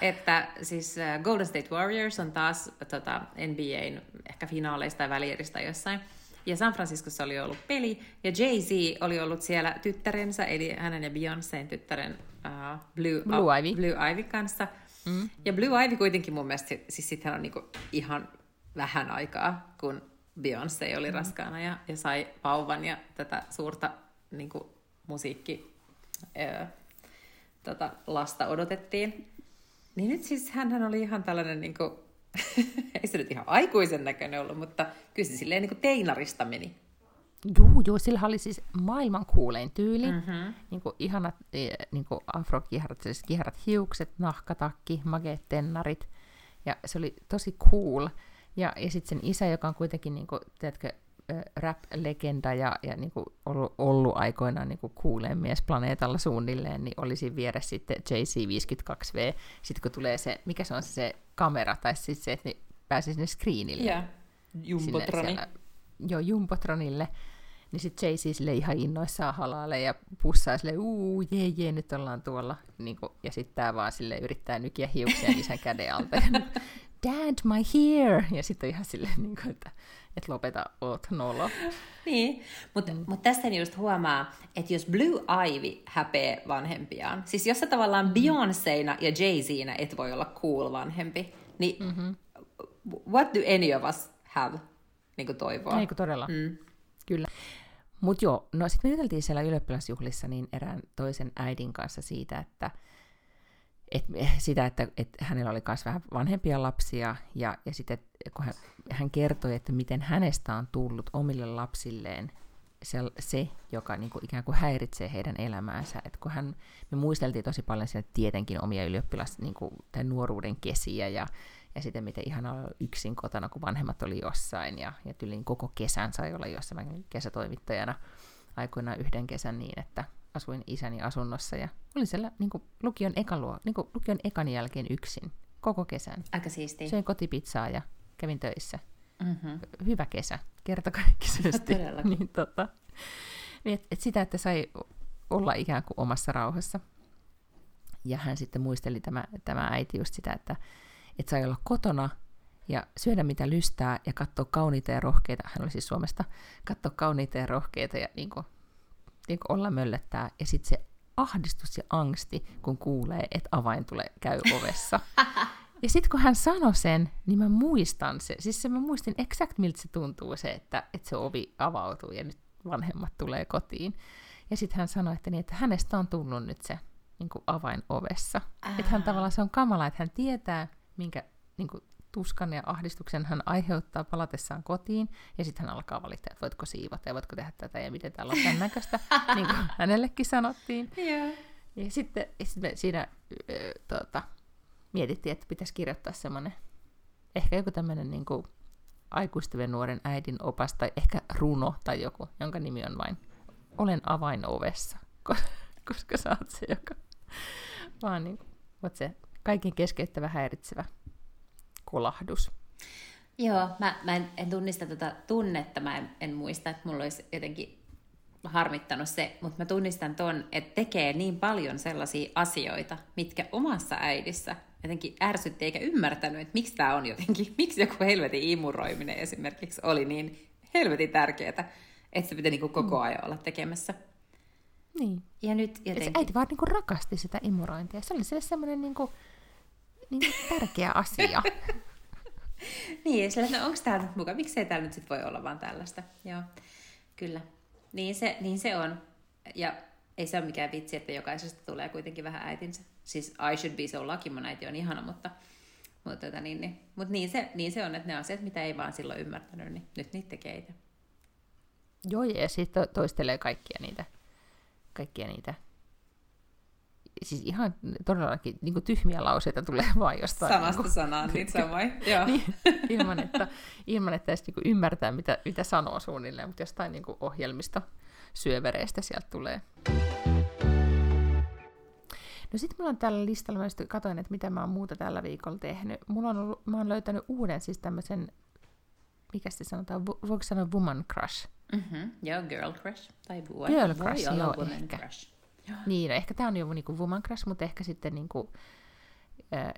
että siis Golden State Warriors on taas tota, NBAn ehkä finaaleista tai välieristä jossain. Ja San Franciscossa oli ollut peli, ja Jay-Z oli ollut siellä tyttärensä, eli hänen ja Beyoncéin tyttären uh, Blue, Blue, Ivy. Blue Ivy kanssa. Mm. Ja Blue Ivy kuitenkin mun mielestä, siis sittenhän on niinku ihan vähän aikaa, kun Beyoncé oli mm. raskaana ja, ja sai vauvan ja tätä suurta niinku, musiikki öö, tota, lasta odotettiin. Niin nyt siis hän oli ihan tällainen niinku, Ei se nyt ihan aikuisen näköinen ollut, mutta kyllä se silleen niin kuin teinarista meni. Juu, juu, sillä oli siis maailman kuulein tyyli. Mm-hmm. Niin kuin ihanat niin kuin afrokihrat, siis kihrat hiukset, nahkatakki, mageet tennarit. Ja se oli tosi cool. Ja, ja sitten sen isä, joka on kuitenkin, niin kuin, tiedätkö, rap-legenda ja, ja niin kuin ollut, ollut aikoinaan niin kuuleen mies planeetalla suunnilleen, niin oli siinä vieressä sitten JC52V. Sitten kun tulee se, mikä se on se kamera, tai siis se, että ne pääsee sinne screenille. Yeah. Jumbotroni. joo, Jumbotronille. Niin sitten Jay sille ihan innoissaan halaalle ja pussaa sille, uu, jee, jee, nyt ollaan tuolla. Niin kuin, ja sitten tämä vaan sille yrittää nykiä hiuksia isän käden alta. Dad, my hair! Ja sitten ihan silleen, niin kuin, että että lopeta, oot nolo. niin, mutta mm. mut tästä just huomaa, että jos Blue Ivy häpee vanhempiaan, siis jos sä tavallaan mm. Beyoncéna ja Jay-Zina et voi olla cool vanhempi, niin mm-hmm. what do any of us have niin kuin toivoa? Eikö todella? Mm. Kyllä. Mutta joo, no sitten me juteltiin siellä ylioppilasjuhlissa niin erään toisen äidin kanssa siitä, että et, sitä, että et hänellä oli myös vähän vanhempia lapsia, ja, ja sitten kun hän, hän kertoi, että miten hänestä on tullut omille lapsilleen se, se joka niin kuin ikään kuin häiritsee heidän elämäänsä. Et kun hän, me muisteltiin tosi paljon sieltä tietenkin omia ylioppilas, niin kuin, tai nuoruuden kesiä, ja, ja sitten miten ihan olla yksin kotona, kun vanhemmat oli jossain, ja, ja tyliin koko kesän sai olla jossain kesätoimittajana aikoinaan yhden kesän niin, että asuin isäni asunnossa ja olin siellä niin kuin lukion, ekaluo, niin kuin lukion ekan jälkeen yksin koko kesän. Aika siistiä. Söin kotipizzaa ja kävin töissä. Mm-hmm. Hyvä kesä, kertakaikkisesti. niin, tota, niin et, et sitä, että sai olla ikään kuin omassa rauhassa. Ja hän sitten muisteli tämä, tämä äiti just sitä, että, että sai olla kotona ja syödä mitä lystää ja katsoa kauniita ja rohkeita, hän oli siis Suomesta, katsoa kauniita ja rohkeita ja niin kuin, niin olla möllöttää. Ja sitten se ahdistus ja angsti, kun kuulee, että avain tulee käy ovessa. ja sitten kun hän sanoi sen, niin mä muistan se. Siis se mä muistin exakt miltä se tuntuu se, että, että se ovi avautuu ja nyt vanhemmat tulee kotiin. Ja sitten hän sanoi, että, niin, että hänestä on tullut nyt se niin kuin avain ovessa. Että hän tavallaan se on kamala, että hän tietää, minkä niin kuin, tuskan ja ahdistuksen hän aiheuttaa palatessaan kotiin, ja sitten hän alkaa valittaa, että voitko siivota ja voitko tehdä tätä ja miten täällä on tämän näköistä, niin kuin hänellekin sanottiin. Yeah. Ja sitten, ja sitten me siinä äh, tuota, mietittiin, että pitäisi kirjoittaa semmoinen, ehkä joku tämmöinen niin kuin aikuistuven nuoren äidin opas, tai ehkä runo tai joku, jonka nimi on vain Olen ovessa, koska sä oot se, joka vaan niin kuin, oot se kaiken keskeyttävä häiritsevä kolahdus. Joo, mä, mä en, en tunnista tätä tunnetta, mä en, en muista, että mulla olisi jotenkin harmittanut se, mutta mä tunnistan ton, että tekee niin paljon sellaisia asioita, mitkä omassa äidissä jotenkin ärsytti eikä ymmärtänyt, että miksi tämä on jotenkin, miksi joku helvetin imuroiminen esimerkiksi oli niin helvetin tärkeää, että se pitää niin koko mm. ajan olla tekemässä. Niin. Ja nyt jotenkin... Ja äiti vaan niin rakasti sitä imurointia. Se oli semmoinen niin kuin niin tärkeä asia. niin, sillä, no onko tämä nyt mukaan? Miksei täällä nyt sit voi olla vaan tällaista? Joo, kyllä. Niin se, niin se on. Ja ei se ole mikään vitsi, että jokaisesta tulee kuitenkin vähän äitinsä. Siis I should be so lucky, mun äiti on ihana, mutta, mutta tota, niin, niin. Mut niin, se, niin se on, että ne asiat, mitä ei vaan silloin ymmärtänyt, niin nyt niitä tekee itse. Joo, ja sitten toistelee kaikkia niitä, kaikkia niitä siis ihan todellakin niin kuin tyhmiä lauseita tulee vaan jostain. Sanasta niin kuin, sanaan, niitä samoin. Joo. niin, ilman, että, ilman, että edes niin kuin ymmärtää, mitä, mitä sanoo suunnilleen, mutta jostain niin kuin ohjelmista syövereistä sieltä tulee. No sitten mulla on tällä listalla, mä katsoin, että mitä mä oon muuta tällä viikolla tehnyt. Mulla on ollut, mä oon löytänyt uuden siis tämmöisen, mikä se sanotaan, voiko sanoa woman crush? Mm-hmm. Joo, girl crush. Tai boy. Girl crush, Voi joo, ehkä. Crush. Niin, no ehkä tämä on jo niinku woman crush, mutta ehkä sitten niinku, äh,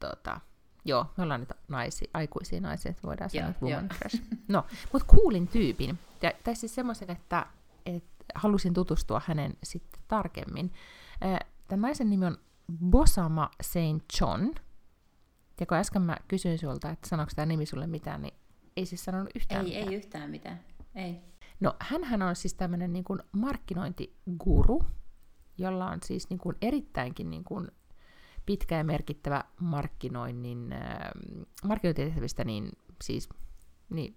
tota, joo, me ollaan nyt naisi, aikuisia naisia, että voidaan sanoa, että woman crush. No, mutta kuulin tyypin, ja, tai siis semmoisen, että, että halusin tutustua hänen sitten tarkemmin. Tämän naisen nimi on Bosama Saint John, ja kun äsken mä kysyin sulta, että sanoiko tämä nimi sulle mitään, niin ei siis sanonut yhtään ei, mitään. Ei yhtään mitään, ei. No, hän on siis tämmöinen niin markkinointiguru, jolla on siis niin kuin erittäinkin niin kuin pitkä ja merkittävä markkinoinnin, äh, markkinointitehtävistä, niin siis, niin,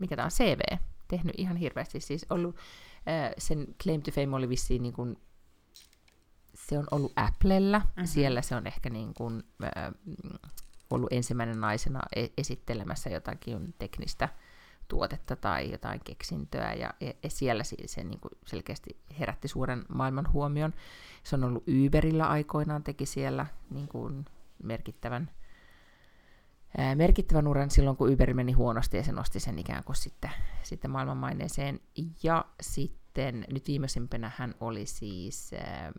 mikä tämä on, CV, tehnyt ihan hirveästi, siis ollut, äh, sen claim to fame oli vissiin niin kuin, se on ollut Applella, mm-hmm. siellä se on ehkä niin kuin, äh, ollut ensimmäinen naisena e- esittelemässä jotakin teknistä tuotetta tai jotain keksintöä, ja, ja siellä se, se niin kuin selkeästi herätti suuren maailman huomion. Se on ollut Uberillä aikoinaan, teki siellä niin kuin merkittävän, ää, merkittävän uran silloin, kun Uber meni huonosti, ja se nosti sen ikään kuin sitten, sitten maailmanmaineeseen. Ja sitten nyt viimeisimpänä hän oli siis ää,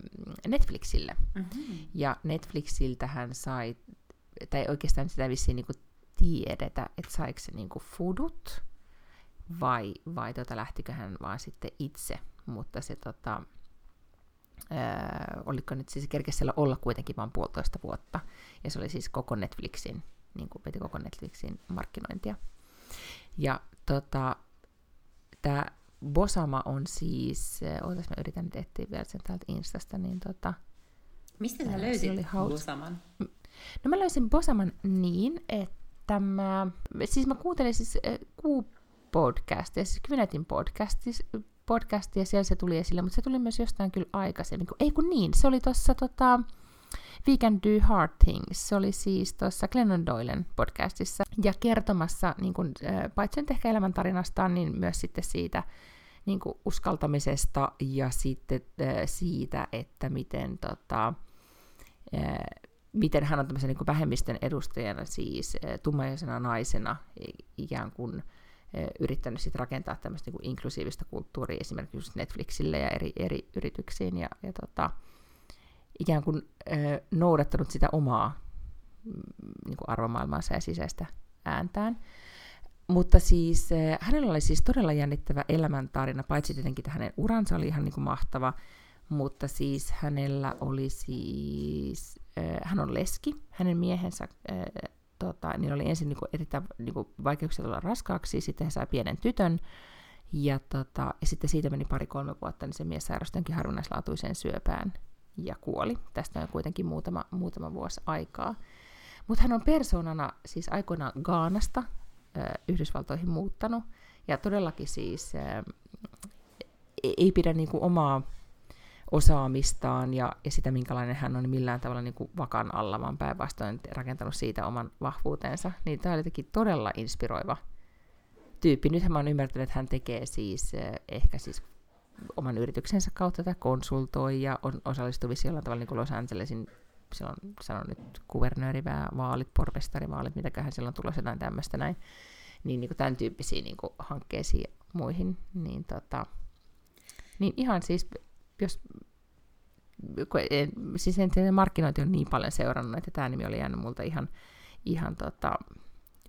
Netflixille. Mm-hmm. Ja Netflixiltä hän sai, tai oikeastaan sitä vissiin niin kuin tiedetä, että saiko se niin kuin fudut, vai, vai tota, lähtikö hän vaan sitten itse. Mutta se tota, ää, oliko nyt siis kerkesi siellä olla kuitenkin vain puolitoista vuotta. Ja se oli siis koko Netflixin, niin kuin veti koko Netflixin markkinointia. Ja tota, tämä Bosama on siis, ootas mä yritän nyt etsiä vielä sen täältä Instasta, niin tota, Mistä sä löysit oli Bosaman? No mä löysin Bosaman niin, että mä, siis mä kuuntelin siis äh, podcastia, siis Kvinetin podcasti, ja siellä se tuli esille, mutta se tuli myös jostain kyllä aikaisemmin. Ei kun niin, se oli tuossa tota, We Can Do Hard Things, se oli siis tuossa Glennon Doylen podcastissa, ja kertomassa, niin kun, paitsi nyt ehkä elämäntarinastaan, niin myös sitten siitä niin kuin uskaltamisesta ja sitten siitä, että miten, tota, miten hän on tämmöisen niin vähemmistön edustajana, siis tummaisena naisena ikään kuin yrittänyt sit rakentaa tämmöistä niin inklusiivista kulttuuria esimerkiksi Netflixille ja eri, eri yrityksiin ja, ja tota, ikään kuin ö, noudattanut sitä omaa mm, niin kuin arvomaailmaansa ja sisäistä ääntään. Mutta siis hänellä oli siis todella jännittävä elämäntarina, paitsi tietenkin että hänen uransa oli ihan niin kuin mahtava, mutta siis hänellä oli siis, hän on leski, hänen miehensä tota, niin oli ensin niin kuin erittäin niin kuin vaikeuksia tulla raskaaksi, sitten he sai pienen tytön, ja, tota, ja sitten siitä meni pari-kolme vuotta, niin se mies sairastui harvinaislaatuiseen syöpään ja kuoli. Tästä on kuitenkin muutama, muutama vuosi aikaa. Mutta hän on persoonana siis aikoinaan Gaanasta Yhdysvaltoihin muuttanut, ja todellakin siis ei pidä niinku omaa osaamistaan ja, ja sitä, minkälainen hän on millään tavalla niin kuin vakan alla, vaan päinvastoin rakentanut siitä oman vahvuutensa. Niin tämä oli jotenkin todella inspiroiva tyyppi. Nythän mä oon ymmärtänyt, että hän tekee siis eh, ehkä siis oman yrityksensä kautta tätä konsultoi ja on osallistuvissa jollain tavalla niin Los Angelesin silloin sanon nyt kuvernöörivaalit, pormestarivaalit, mitäköhän silloin tulossa jotain tämmöistä näin, niin, niin kuin tämän tyyppisiin niin kuin hankkeisiin muihin, niin, tota, niin ihan siis jos siis en markkinointi on niin paljon seurannut, että tämä nimi oli jäänyt multa ihan, ihan tota,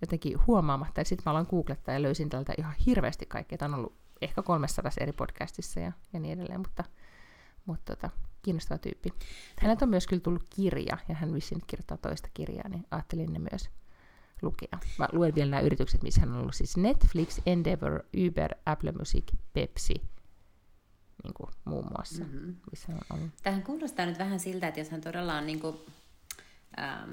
jotenkin huomaamatta. Ja sitten mä aloin googlettaa ja löysin tältä ihan hirveästi kaikkea. Tämä on ollut ehkä 300 eri podcastissa ja, ja niin edelleen, mutta, mutta tota, kiinnostava tyyppi. Häneltä on myös kyllä tullut kirja, ja hän vissiin kirjoittaa toista kirjaa, niin ajattelin ne myös lukea. Mä luen vielä nämä yritykset, missä hän on ollut siis Netflix, Endeavor, Uber, Apple Music, Pepsi, niin kuin, muun muassa. Mm-hmm. Missä on ollut. Tähän kuulostaa nyt vähän siltä, että jos hän todella on, niin kuin, ähm,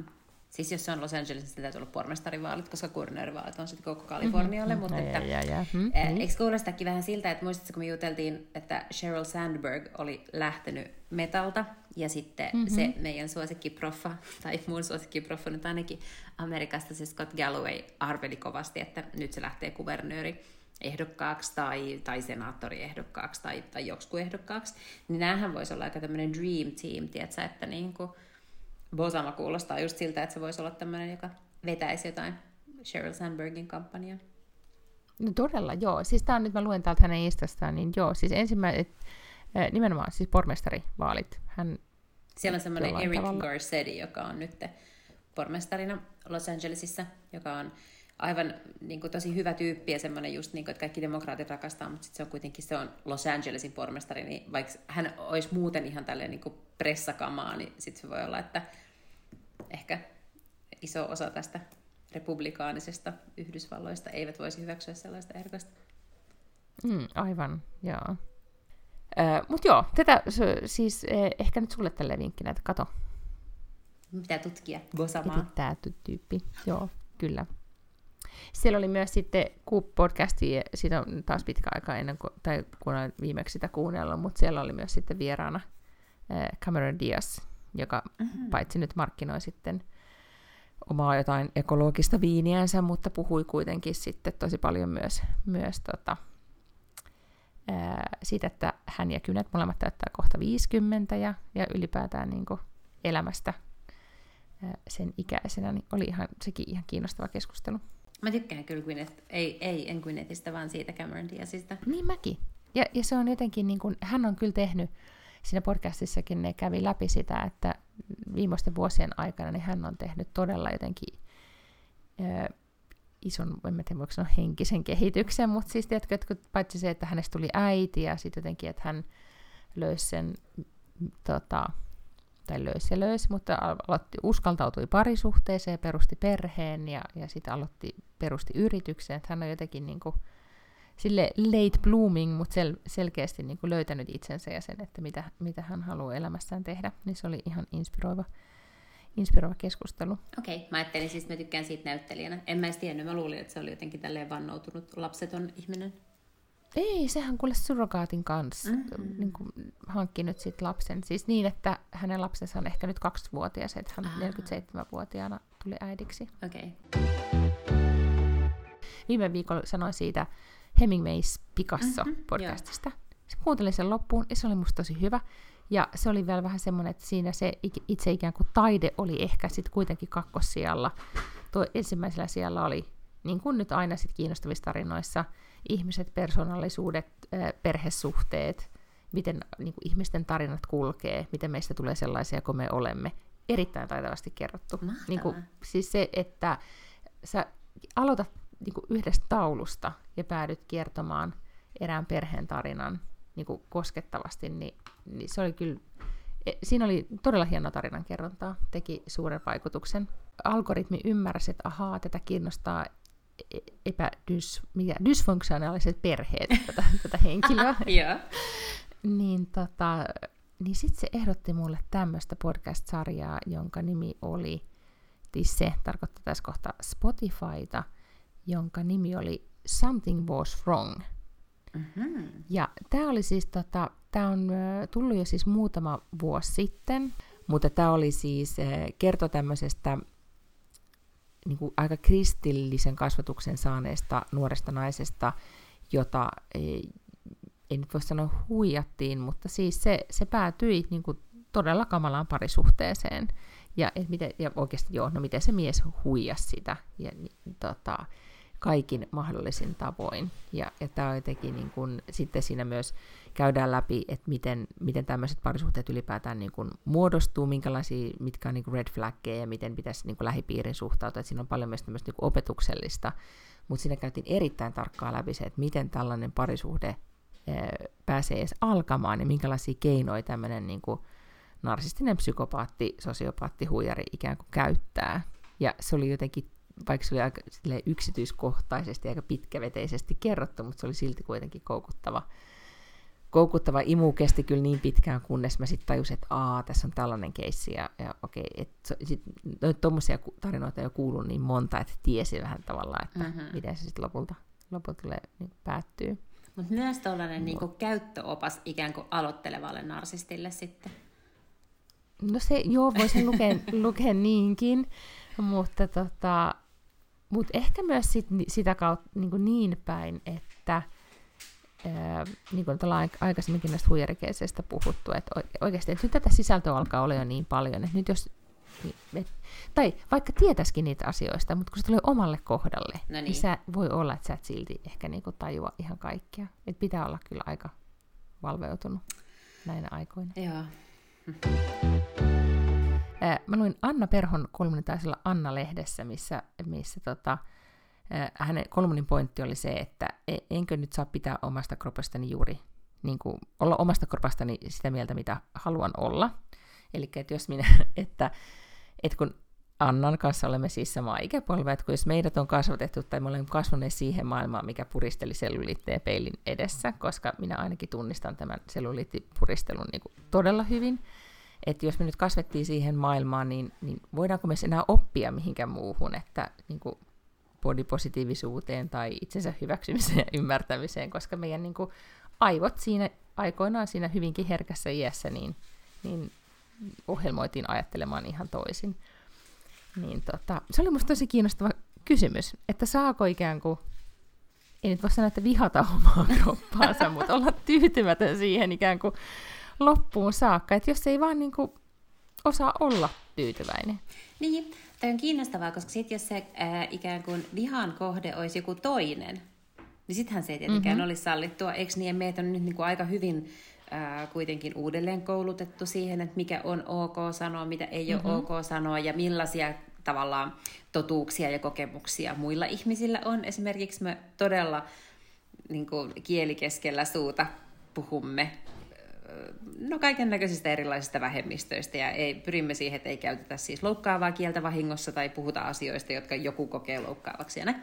siis jos se on Los Angelesissa, niin täytyy olla pormestarivaalit, koska kurnöörivaalit on sitten koko Kalifornialle, mm-hmm. mutta että, ja, ja, ja. Mm-hmm. Äh, eikö kuulostakin vähän siltä, että muistatko, kun me juteltiin, että Sheryl Sandberg oli lähtenyt metalta, ja sitten mm-hmm. se meidän suosikkiproffa, tai mun suosikkiproffa nyt ainakin Amerikasta, se Scott Galloway arveli kovasti, että nyt se lähtee kuvernööri ehdokkaaksi tai, tai senaattoriehdokkaaksi tai, tai joksikin ehdokkaaksi, niin näähän voisi olla aika tämmöinen dream team, tiedätkö, että niin kuin Bosama kuulostaa just siltä, että se voisi olla tämmöinen, joka vetäisi jotain Sheryl Sandbergin kampanjaa. No todella, joo. Siis tää on nyt, mä luen täältä hänen instastaan, niin joo, siis ensimmäiset, nimenomaan siis pormestarivaalit. Hän Siellä on semmoinen Eric tavalla... Garcetti, joka on nyt pormestarina Los Angelesissa, joka on aivan niin kuin, tosi hyvä tyyppi ja semmoinen just, niin kuin, että kaikki demokraatit rakastaa, mutta sitten se on kuitenkin se on Los Angelesin pormestari, niin vaikka hän olisi muuten ihan tälleen niin kuin pressakamaa, niin sitten se voi olla, että ehkä iso osa tästä republikaanisesta Yhdysvalloista eivät voisi hyväksyä sellaista ehdokasta. Mm, aivan, joo. Äh, Mutta joo, tätä siis eh, ehkä nyt sulle tälle vinkkinä, että kato, Pitää tutkia Bosamaa. Tämä tyyppi, joo, kyllä. Siellä oli myös sitten Coop-podcasti, siitä on taas pitkä aika ennen kuin, tai kun olen viimeksi sitä kuunnellut, mutta siellä oli myös sitten vieraana Cameron Diaz, joka mm-hmm. paitsi nyt markkinoi sitten omaa jotain ekologista viiniänsä, mutta puhui kuitenkin sitten tosi paljon myös, myös tota, ää, siitä, että hän ja Kynet molemmat täyttää kohta 50 ja, ja ylipäätään niin kuin elämästä ää, sen ikäisenä, niin oli ihan, sekin ihan kiinnostava keskustelu. Mä tykkään kyllä Gwyneth, ei, ei en Gwynethistä, vaan siitä Cameron Diazista. Niin mäkin. Ja, ja se on jotenkin, niin kuin, hän on kyllä tehnyt, siinä podcastissakin ne kävi läpi sitä, että viimeisten vuosien aikana niin hän on tehnyt todella jotenkin ö, ison, en tiedä voiko sanoa henkisen kehityksen, mutta siis tiedätkö, että paitsi se, että hänestä tuli äiti ja sitten jotenkin, että hän löysi sen, tota, tai löysi ja löysi, mutta aloitti, uskaltautui parisuhteeseen, perusti perheen ja, ja sitten aloitti, perusti yrityksen, että hän on jotenkin niin kuin, sille late blooming, mutta sel, selkeästi niin kuin löytänyt itsensä ja sen, että mitä, mitä hän haluaa elämässään tehdä, niin se oli ihan inspiroiva, inspiroiva keskustelu. Okei, okay, mä ajattelin siis, mä tykkään siitä näyttelijänä. En mä edes tiennyt, mä luulin, että se oli jotenkin tälleen vannoutunut lapseton ihminen. Ei, sehän kuule surrogaatin kanssa mm-hmm. niin kuin, hankki nyt sit lapsen. Siis niin, että hänen lapsensa on ehkä nyt kaksivuotias, että hän ah. 47-vuotiaana tuli äidiksi. Okay. Viime viikolla sanoin siitä Hemingway's Picasso mm-hmm, podcastista. Joo. Kuuntelin sen loppuun ja se oli musta tosi hyvä. Ja se oli vielä vähän semmoinen, että siinä se itse ikään kuin taide oli ehkä sitten kuitenkin kakkossijalla. Tuo ensimmäisellä siellä oli, niin kuin nyt aina sit kiinnostavissa tarinoissa, ihmiset, persoonallisuudet, perhesuhteet, miten niin kuin ihmisten tarinat kulkee, miten meistä tulee sellaisia kuin me olemme. Erittäin taitavasti kerrottu. Niin kuin, siis se, että sä aloitat niin kuin yhdestä taulusta ja päädyt kiertämään erään perheen tarinan niin kuin koskettavasti, niin, niin se oli kyllä, e, siinä oli todella hieno tarinankerrontaa, teki suuren vaikutuksen. Algoritmi ymmärsi, että ahaa, tätä kiinnostaa epädys, mikä, dysfunktionaaliset perheet, tätä, tätä henkilöä. yeah. niin tota, niin sitten se ehdotti mulle tämmöistä podcast-sarjaa, jonka nimi oli, siis se tarkoittaa tässä kohtaa Spotifyta, jonka nimi oli Something Was Wrong – Mm-hmm. Ja tämä oli siis, tota, tämä on tullut jo siis muutama vuosi sitten, mutta tämä oli siis, kerto tämmöisestä niin kuin aika kristillisen kasvatuksen saaneesta nuoresta naisesta, jota ei, ei nyt voi sanoa huijattiin, mutta siis se, se päätyi niin kuin todella kamalaan parisuhteeseen. Ja, et miten, ja oikeasti joo, no miten se mies huijasi sitä. Ja, niin, tota, kaikin mahdollisin tavoin. Ja, ja tämä jotenkin niin kun, sitten siinä myös käydään läpi, että miten, miten tämmöiset parisuhteet ylipäätään niin kun muodostuu, minkälaisia, mitkä on niin red flaggeja ja miten pitäisi niin lähipiirin suhtautua. Että siinä on paljon myös tämmöistä niin opetuksellista, mutta siinä käytiin erittäin tarkkaa läpi se, että miten tällainen parisuhde ää, pääsee edes alkamaan ja minkälaisia keinoja tämmöinen niin kuin narsistinen psykopaatti, sosiopaatti, huijari ikään kuin käyttää. Ja se oli jotenkin vaikka se oli aika yksityiskohtaisesti aika pitkäveteisesti kerrottu, mutta se oli silti kuitenkin koukuttava. Koukuttava imu kesti kyllä niin pitkään, kunnes mä sitten tajusin, että aa, tässä on tällainen keissi, ja, ja okei, että tuommoisia tarinoita jo kuullut niin monta, että tiesi vähän tavallaan, että mm-hmm. miten se sitten lopulta, lopulta niin päättyy. Mutta myös tällainen no. niinku käyttöopas ikään kuin aloittelevalle narsistille sitten. No se, joo, voisin lukea, lukea niinkin, mutta tota, mut ehkä myös sit, sitä kautta niin, niin päin, että niin kuin ollaan aikaisemminkin näistä huijarikeisseistä puhuttu, että oikeasti että nyt tätä sisältöä alkaa olla jo niin paljon, että nyt jos et, tai vaikka tietäisikin niitä asioista, mutta kun se tulee omalle kohdalle, no niin. niin sä voi olla, että sä et silti ehkä niinku tajua ihan kaikkea. Et pitää olla kyllä aika valveutunut näinä aikoina. Joo. Mä luin Anna Perhon kolumnitaisella Anna-lehdessä, missä, missä tota, hänen kolumnin pointti oli se, että e, enkö nyt saa pitää omasta kropastani juuri, niin kuin, olla omasta kropastani sitä mieltä, mitä haluan olla. Eli että jos minä, että, että kun Annan kanssa olemme siis samaa ikäpolvea, että kun jos meidät on kasvatettu tai me olemme kasvaneet siihen maailmaan, mikä puristeli selluliitteen peilin edessä, koska minä ainakin tunnistan tämän selluliittipuristelun niin todella hyvin, että jos me nyt kasvettiin siihen maailmaan, niin, niin voidaanko me enää oppia mihinkään muuhun, että niin kuin bodipositiivisuuteen tai itsensä hyväksymiseen ja ymmärtämiseen, koska meidän niin kuin, aivot siinä aikoinaan siinä hyvinkin herkässä iässä, niin, niin ohjelmoitiin ajattelemaan ihan toisin. Niin tota, se oli musta tosi kiinnostava kysymys, että saako ikään kuin, ei nyt voi sanoa, että vihata omaa kroppaansa, mutta olla tyytymätön siihen ikään kuin loppuun saakka, että jos ei vaan niin kuin osaa olla tyytyväinen. Niin, tämä on kiinnostavaa, koska sitten jos se ää, ikään kuin vihan kohde olisi joku toinen, niin sittenhän se ei tietenkään mm-hmm. olisi sallittua. Eikö niin, meitä on nyt niin kuin aika hyvin ää, kuitenkin uudelleen koulutettu siihen, että mikä on ok sanoa, mitä ei mm-hmm. ole ok sanoa ja millaisia tavallaan totuuksia ja kokemuksia muilla ihmisillä on. Esimerkiksi me todella niin kuin kieli keskellä suuta puhumme no kaiken näköisistä erilaisista vähemmistöistä ja ei, pyrimme siihen, että ei käytetä siis loukkaavaa kieltä vahingossa tai puhuta asioista, jotka joku kokee loukkaavaksi. Ja,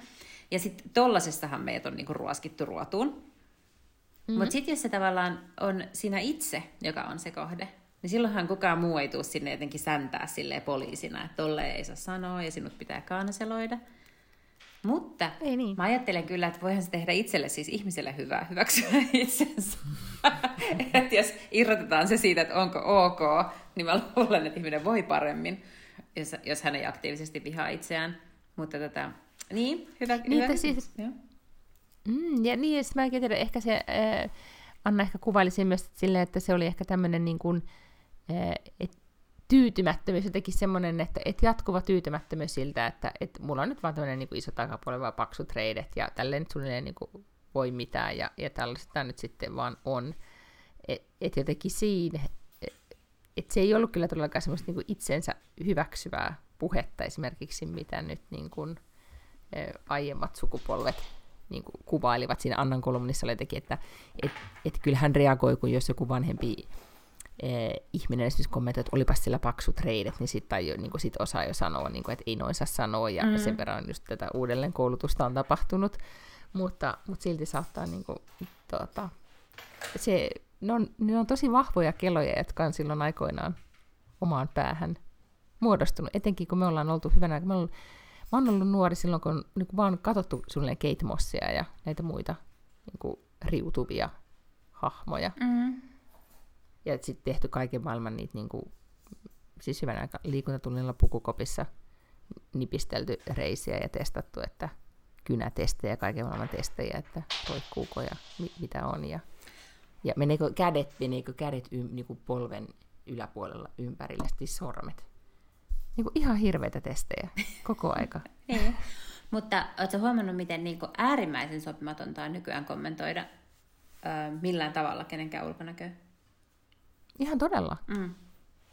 ja sitten tollasestahan meidät on niinku ruoskittu ruotuun. Mm-hmm. Mutta sitten jos se tavallaan on sinä itse, joka on se kohde, niin silloinhan kukaan muu ei tule sinne jotenkin säntää silleen poliisina, että tolleen ei saa sanoa ja sinut pitää kanseloida. Mutta ei niin. mä ajattelen kyllä, että voihan se tehdä itselle, siis ihmiselle hyvää, hyväksyä itsensä. että jos irrotetaan se siitä, että onko ok, niin mä luulen, että ihminen voi paremmin, jos, jos hän ei aktiivisesti vihaa itseään. Mutta tätä, niin, hyvä. Niin, hyvä. Siis, mm, ja niin, siis mä tiedä, ehkä se, äh, Anna ehkä kuvailisi myös silleen, että se oli ehkä tämmöinen niin kuin, äh, että tyytymättömyys, jotenkin semmoinen, että, että jatkuva tyytymättömyys siltä, että, että mulla on nyt vaan tämmöinen niin iso takapuoli, vaan paksut reidet, ja tälleen nyt suunnilleen niin kuin voi mitään, ja, ja tällaista nyt sitten vaan on. Että et jotenkin siinä, että se ei ollut kyllä todellakaan semmoista niin kuin itsensä hyväksyvää puhetta esimerkiksi, mitä nyt niin kuin, aiemmat sukupolvet niin kuin kuvailivat siinä Annan kolumnissa jotenkin, että et, et kyllähän reagoi, kun jos joku vanhempi eh, ihminen esimerkiksi kommentoi, että olipas sillä paksut reidet, niin sitten niin sit osaa jo sanoa, niin kuin, että ei noin saa sanoa, ja mm. sen verran just tätä uudelleen koulutusta on tapahtunut, mutta, mutta silti saattaa niin kuin, tuota, se, ne, on, ne on tosi vahvoja keloja, jotka on silloin aikoinaan omaan päähän muodostunut, etenkin kun me ollaan oltu hyvänä, me ollaan, mä oon ollut nuori silloin, kun niin kun vaan katsottu suunnilleen Kate Mossia ja näitä muita niin kuin, riutuvia hahmoja. Mm ja sitten tehty kaiken maailman niitä niin kuin, siis hyvän aika liikuntatunnilla pukukopissa nipistelty reisiä ja testattu, että kynätestejä, kaiken maailman testejä, että roikkuuko ja mi- mitä on. Ja, ja meneekö kädet, meneekö kädet y- niin kuin polven yläpuolella ympärille, siis sormet. Niin kuin ihan hirveitä testejä koko aika. Ei. Mutta oletko huomannut, miten niin kuin äärimmäisen sopimatonta on nykyään kommentoida ö, millään tavalla kenenkään ulkonäköä? Ihan todella. Mm.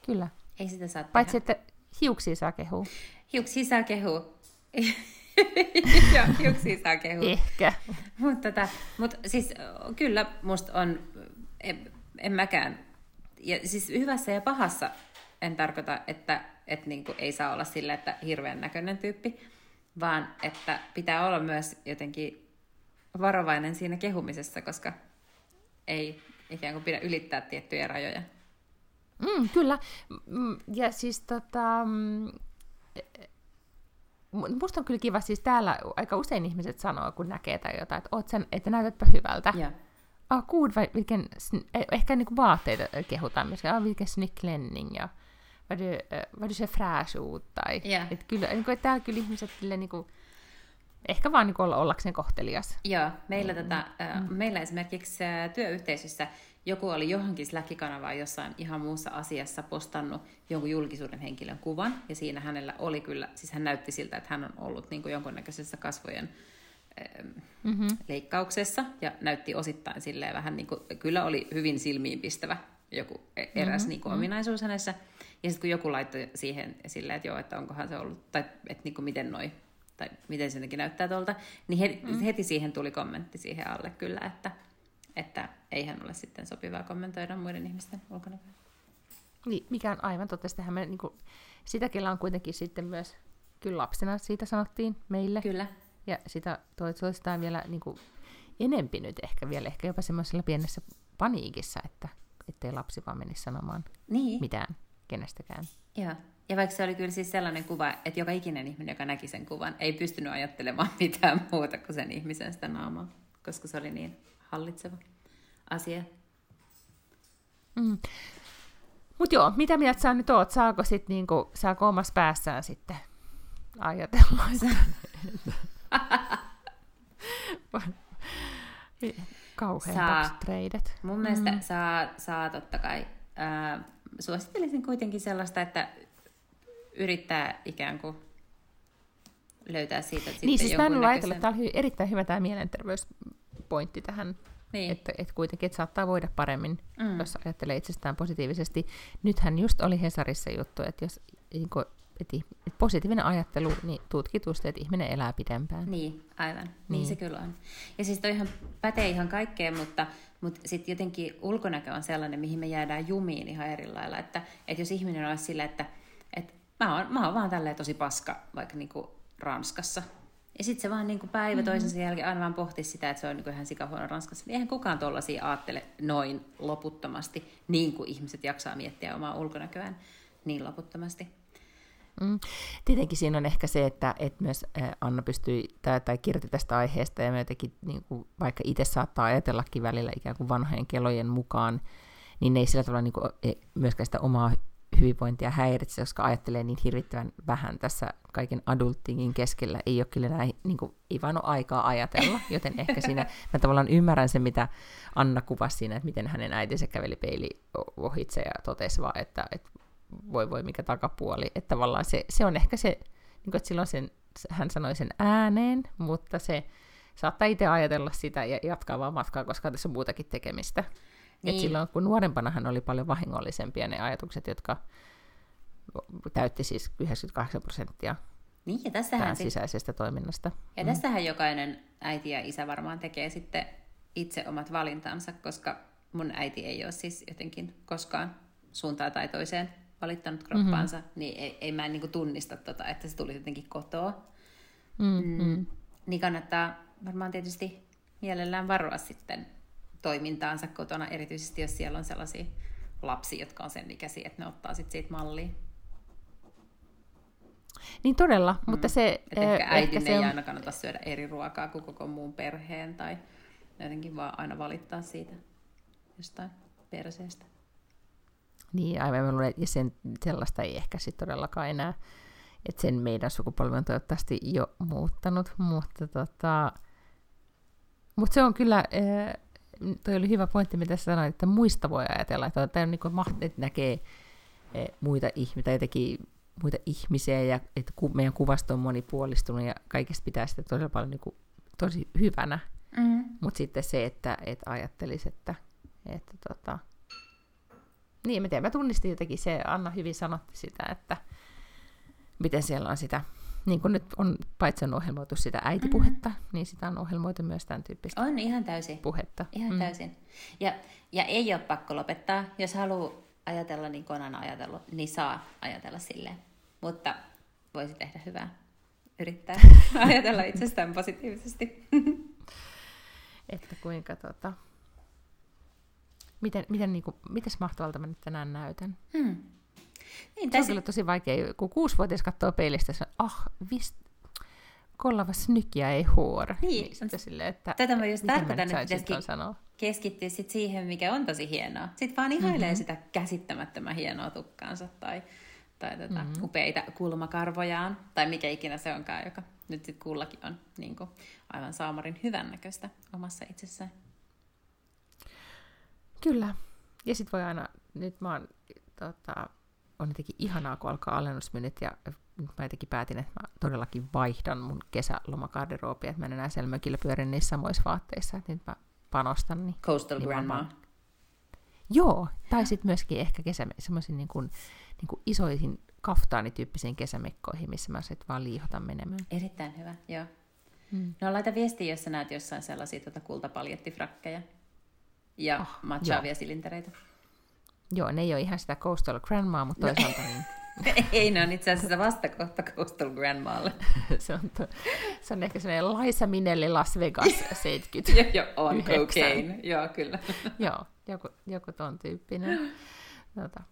Kyllä. Ei sitä saa Paitsi, tehdä. että hiuksia saa kehua. Hiuksia saa kehua. Joo, hiuksia saa kehua. Ehkä. Mutta tota, mut siis kyllä musta on, en, en mäkään, ja siis hyvässä ja pahassa en tarkoita, että et niinku ei saa olla sillä, että hirveän näköinen tyyppi, vaan että pitää olla myös jotenkin varovainen siinä kehumisessa, koska ei ikään kuin pidä ylittää tiettyjä rajoja. Mm, kyllä. Ja siis tota, mm, musta on kyllä kiva, siis täällä aika usein ihmiset sanoo, kun näkee tai jotain, että, oot sen, että näytätpä hyvältä. Yeah. Ah, oh, good, vai vilken, eh, ehkä niinku vaatteita kehutaan myös, ah, vilken snygg klänning ja vad du, eh, vad du ser fräsch ut, tai yeah. et kyllä, niin kuin, että täällä kyllä ihmiset niin kuin, ehkä vaan niin olla ollakseen kohtelias. Joo, meillä, mm. tätä, äh, meillä esimerkiksi äh, työyhteisössä joku oli johonkin Slack-kanavaan jossain ihan muussa asiassa postannut jonkun julkisuuden henkilön kuvan, ja siinä hänellä oli kyllä, siis hän näytti siltä, että hän on ollut niin kuin jonkunnäköisessä kasvojen mm-hmm. leikkauksessa, ja näytti osittain silleen vähän niin kuin, kyllä oli hyvin silmiinpistävä joku e- eräs mm-hmm. niin kuin ominaisuus hänessä, ja sitten kun joku laittoi siihen silleen, että joo, että onkohan se ollut, tai että niin kuin miten noi, tai miten se näyttää tuolta, niin heti, mm. heti siihen tuli kommentti siihen alle kyllä, että että eihän ole sitten sopivaa kommentoida muiden ihmisten ulkona. Niin, mikä on aivan totta. Sitähän me, niin kuin, sitä, kellä on kuitenkin sitten myös, kyllä lapsena siitä sanottiin meille. Kyllä. Ja sitä toistaan vielä niin kuin, enempi nyt ehkä vielä, ehkä jopa semmoisella pienessä paniikissa, että ettei lapsi vaan menisi sanomaan niin. mitään kenestäkään. Joo. Ja vaikka se oli kyllä siis sellainen kuva, että joka ikinen ihminen, joka näki sen kuvan, ei pystynyt ajattelemaan mitään muuta kuin sen ihmisen sitä naamaa, koska se oli niin hallitseva asia. Mm. Mutta joo, mitä mieltä sä nyt oot? Saako, sit niinku, saako omassa päässään sitten ajatella? Kauhean saa. treidet. Mun mielestä mm. saa, saa totta kai. Äh, suosittelisin kuitenkin sellaista, että yrittää ikään kuin löytää siitä että Niin, siis mä en ajatella, että tämä on erittäin hyvä tämä mielenterveyspointti tähän niin. Että, että kuitenkin että saattaa voida paremmin, mm. jos ajattelee itsestään positiivisesti. Nythän just oli Hesarissa juttu, että jos niin kuin, että, että positiivinen ajattelu, niin tutkitusti, että ihminen elää pidempään. Niin, aivan. Niin, niin se kyllä on. Ja siis toihan pätee ihan kaikkeen, mutta, mutta sitten jotenkin ulkonäkö on sellainen, mihin me jäädään jumiin ihan eri lailla. Että, että jos ihminen olisi sillä, että, että mä oon, mä oon vaan tälleen tosi paska, vaikka niin kuin Ranskassa, ja sitten se vaan niin kuin päivä mm-hmm. toisensa jälkeen aina vaan pohti sitä, että se on niin ihan sikahuono Ranskassa. Niin eihän kukaan tuollaisia ajattele noin loputtomasti, niin kuin ihmiset jaksaa miettiä omaa ulkonäköään niin loputtomasti. Mm. Tietenkin siinä on ehkä se, että, että myös Anna pystyi tai, tai kirjoitti tästä aiheesta ja me jotenkin, niin kuin, vaikka itse saattaa ajatellakin välillä ikään kuin vanhojen kelojen mukaan, niin ne ei sillä tavalla niin kuin, e, myöskään sitä omaa hyvinvointia häiritse, koska ajattelee niin hirvittävän vähän tässä kaiken adultingin keskellä. Ei ole kyllä näin, niin kuin, ei vaan ole aikaa ajatella, joten ehkä siinä mä tavallaan ymmärrän sen, mitä Anna kuvasi siinä, että miten hänen äitinsä käveli peili ohitse ja totesi vaan, että, että voi voi mikä takapuoli. Että tavallaan se, se on ehkä se, niin kuin, että silloin sen, hän sanoi sen ääneen, mutta se saattaa itse ajatella sitä ja jatkaa vaan matkaa, koska tässä on muutakin tekemistä. Niin. Et silloin kun nuorempana hän oli paljon vahingollisempia ne ajatukset, jotka täytti siis 98 prosenttia niin, ja tässähän sisäisestä toiminnasta. Ja mm. tässähän jokainen äiti ja isä varmaan tekee sitten itse omat valintansa, koska mun äiti ei ole siis jotenkin koskaan suuntaan tai toiseen valittanut kroppaansa, mm-hmm. niin ei, ei mä en niin tunnista tota, että se tuli jotenkin kotoa. Mm-hmm. Mm, niin kannattaa varmaan tietysti mielellään varoa sitten toimintaansa kotona, erityisesti jos siellä on sellaisia lapsia, jotka on sen ikäisiä, että ne ottaa sitten siitä mallia. Niin todella, mm. mutta se... Et ehkä eh, äidin ehkä ei on... aina kannata syödä eri ruokaa kuin koko muun perheen, tai jotenkin vaan aina valittaa siitä jostain perseestä. Niin, aivan luulen, ja sen, sellaista ei ehkä sitten todellakaan enää, että sen meidän sukupolvi on toivottavasti jo muuttanut, mutta tota, mutta se on kyllä, äh, toi oli hyvä pointti, mitä sanoit, että muista voi ajatella, että, on niin kuin, että näkee eh, muita ihmisiä, jotenkin muita ihmisiä, ja että meidän kuvasto on monipuolistunut, ja kaikesta pitää sitä todella paljon niin kuin, tosi hyvänä. Mm. Mutta sitten se, että et ajattelisi, että, että tota, niin, mä tiedän, mä tunnistin jotenkin se, Anna hyvin sanotti sitä, että miten siellä on sitä niin kuin nyt on paitsi on ohjelmoitu sitä äitipuhetta, mm-hmm. niin sitä on ohjelmoitu myös tämän tyyppistä On ihan täysin. puhetta. Ihan mm. täysin. Ja, ja ei ole pakko lopettaa. Jos haluaa ajatella niin kuin on ajatellut, niin saa ajatella silleen. Mutta voisi tehdä hyvää. Yrittää ajatella itsestään positiivisesti. että kuinka tota... Miten, miten, niin kuin, mites mahtavalta mä nyt tänään näytän? Hmm. Niin, se on kyllä tosi vaikea, kun kuusivuotias katsoo peilistä, se on, ah, vist, kollava snykkiä ei huora. Niin, niin silleen, että tätä mä just tarkoitan, että pitäisi sanoa. keskittyä sit siihen, mikä on tosi hienoa. Sitten vaan ihailee mm-hmm. sitä käsittämättömän hienoa tukkaansa tai, tai tota, mm-hmm. upeita kulmakarvojaan, tai mikä ikinä se onkaan, joka nyt sitten kullakin on niin kuin, aivan saamarin hyvännäköistä omassa itsessään. Kyllä. Ja sitten voi aina, nyt mä oon tota, on jotenkin ihanaa, kun alkaa alennusmyynnit ja nyt mä jotenkin päätin, että mä todellakin vaihdan mun kesälomakarderoopia, että mä en enää siellä mökillä pyörin niissä samoissa vaatteissa, että nyt mä panostan. Niin, Coastal niin Grandma. Mä... Joo, tai sitten myöskin ehkä kesä, semmoisiin niin kuin, niin kuin isoihin kaftaanityyppisiin kesämekkoihin, missä mä sit vaan liihotan menemään. Erittäin hyvä, joo. Hmm. No laita viestiä, jos sä näet jossain sellaisia tuota kultapaljettifrakkeja ja oh, matchaavia silintereitä. Joo, ne ei ole ihan sitä Coastal Grandmaa, mutta no, toisaalta no, niin... ei, ne on itse asiassa vastakohta Coastal Grandmaalle. se, on to, se on ehkä sellainen Laisa Minelli Las Vegas 70. joo, jo, on cocaine. Joo, kyllä. joo, joku, joku ton tyyppinen. Tota.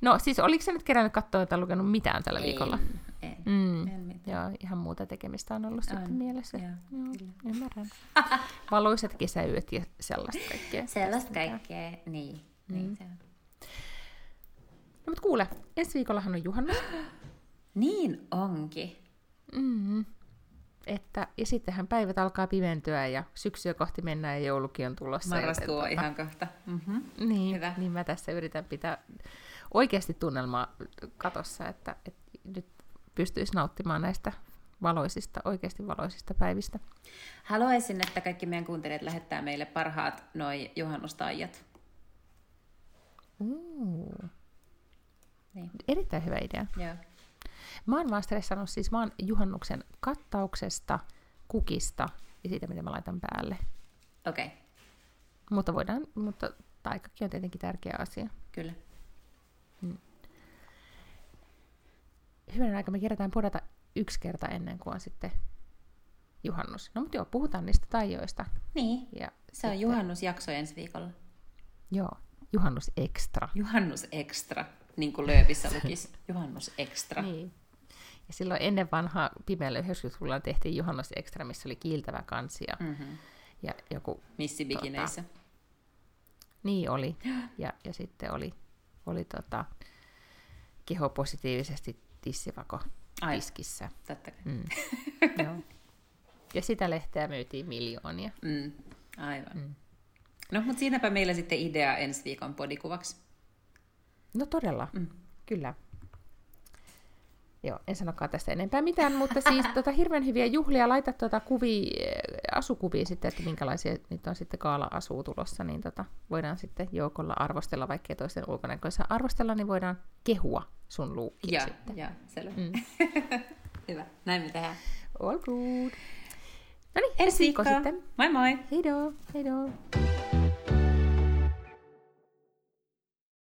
No siis oliko se nyt kerännyt katsoa tai lukenut mitään tällä En, viikolla? En, Mm. en mitään. Joo, ihan muuta tekemistä on ollut On, sitten mielessä. joo, Joo, kyllä. ymmärrän. Valoisat kesäyöt ja sellaista kaikkea. Sellaista kaikkea, niin. Mm. niin se on. No mutta kuule, ensi viikollahan on juhannus. Niin onkin. Mm. Että, ja sittenhän päivät alkaa pimentyä ja syksyä kohti mennään ja joulukin on tulossa. Marraskuu on joten ihan kohta. Mm-hmm. Niin, Hyvä. niin mä tässä yritän pitää oikeasti tunnelmaa katossa, että, että nyt pystyisi nauttimaan näistä valoisista, oikeasti valoisista päivistä. Haluaisin, että kaikki meidän kuuntelijat lähettää meille parhaat noi juhannustaijat. Uh, Niin. erittäin hyvä idea. Joo. Mä oon vaan stressannut siis vaan juhannuksen kattauksesta, kukista ja siitä, mitä mä laitan päälle. Okei, okay. Mutta voidaan, mutta taikakin on tietenkin tärkeä asia. kyllä. Hyvänä aika me kerätään podata yksi kerta ennen kuin on sitten juhannus. No mutta joo, puhutaan niistä taijoista. Niin, Ja se on sitten- juhannusjakso ensi viikolla. Joo, juhannus extra. Juhannus extra, niin kuin Lööpissä lukisi. Juhannus extra. Niin. Ja silloin ennen vanhaa pimeällä 90-luvulla tehtiin juhannus extra, missä oli kiiltävä kansi ja, Mm-hmm. ja joku... Missibikineissä. Niin oli. Ja, ja sitten oli, oli tota, keho positiivisesti tissivako Ai, tiskissä. totta kai. Mm. Joo. Ja sitä lehteä myytiin miljoonia. Mm, aivan. Mm. No, mutta siinäpä meillä sitten idea ensi viikon podikuvaksi. No todella, Mm. kyllä. Joo, en sanokaan tästä enempää mitään, mutta siis tota, hirveän hyviä juhlia. Laita tuota kuvia, eh, asukuvia sitten, että minkälaisia nyt on sitten kaala-asuu tulossa, niin tota, voidaan sitten joukolla arvostella, vaikka toisten ulkonäköissä arvostella, niin voidaan kehua sun luukkia Ja, sitten. ja selvä. Mm. Hyvä, näin me tehdään. All good. No niin, Ensi viikko sitten. Moi moi! Heidoo, heidoo.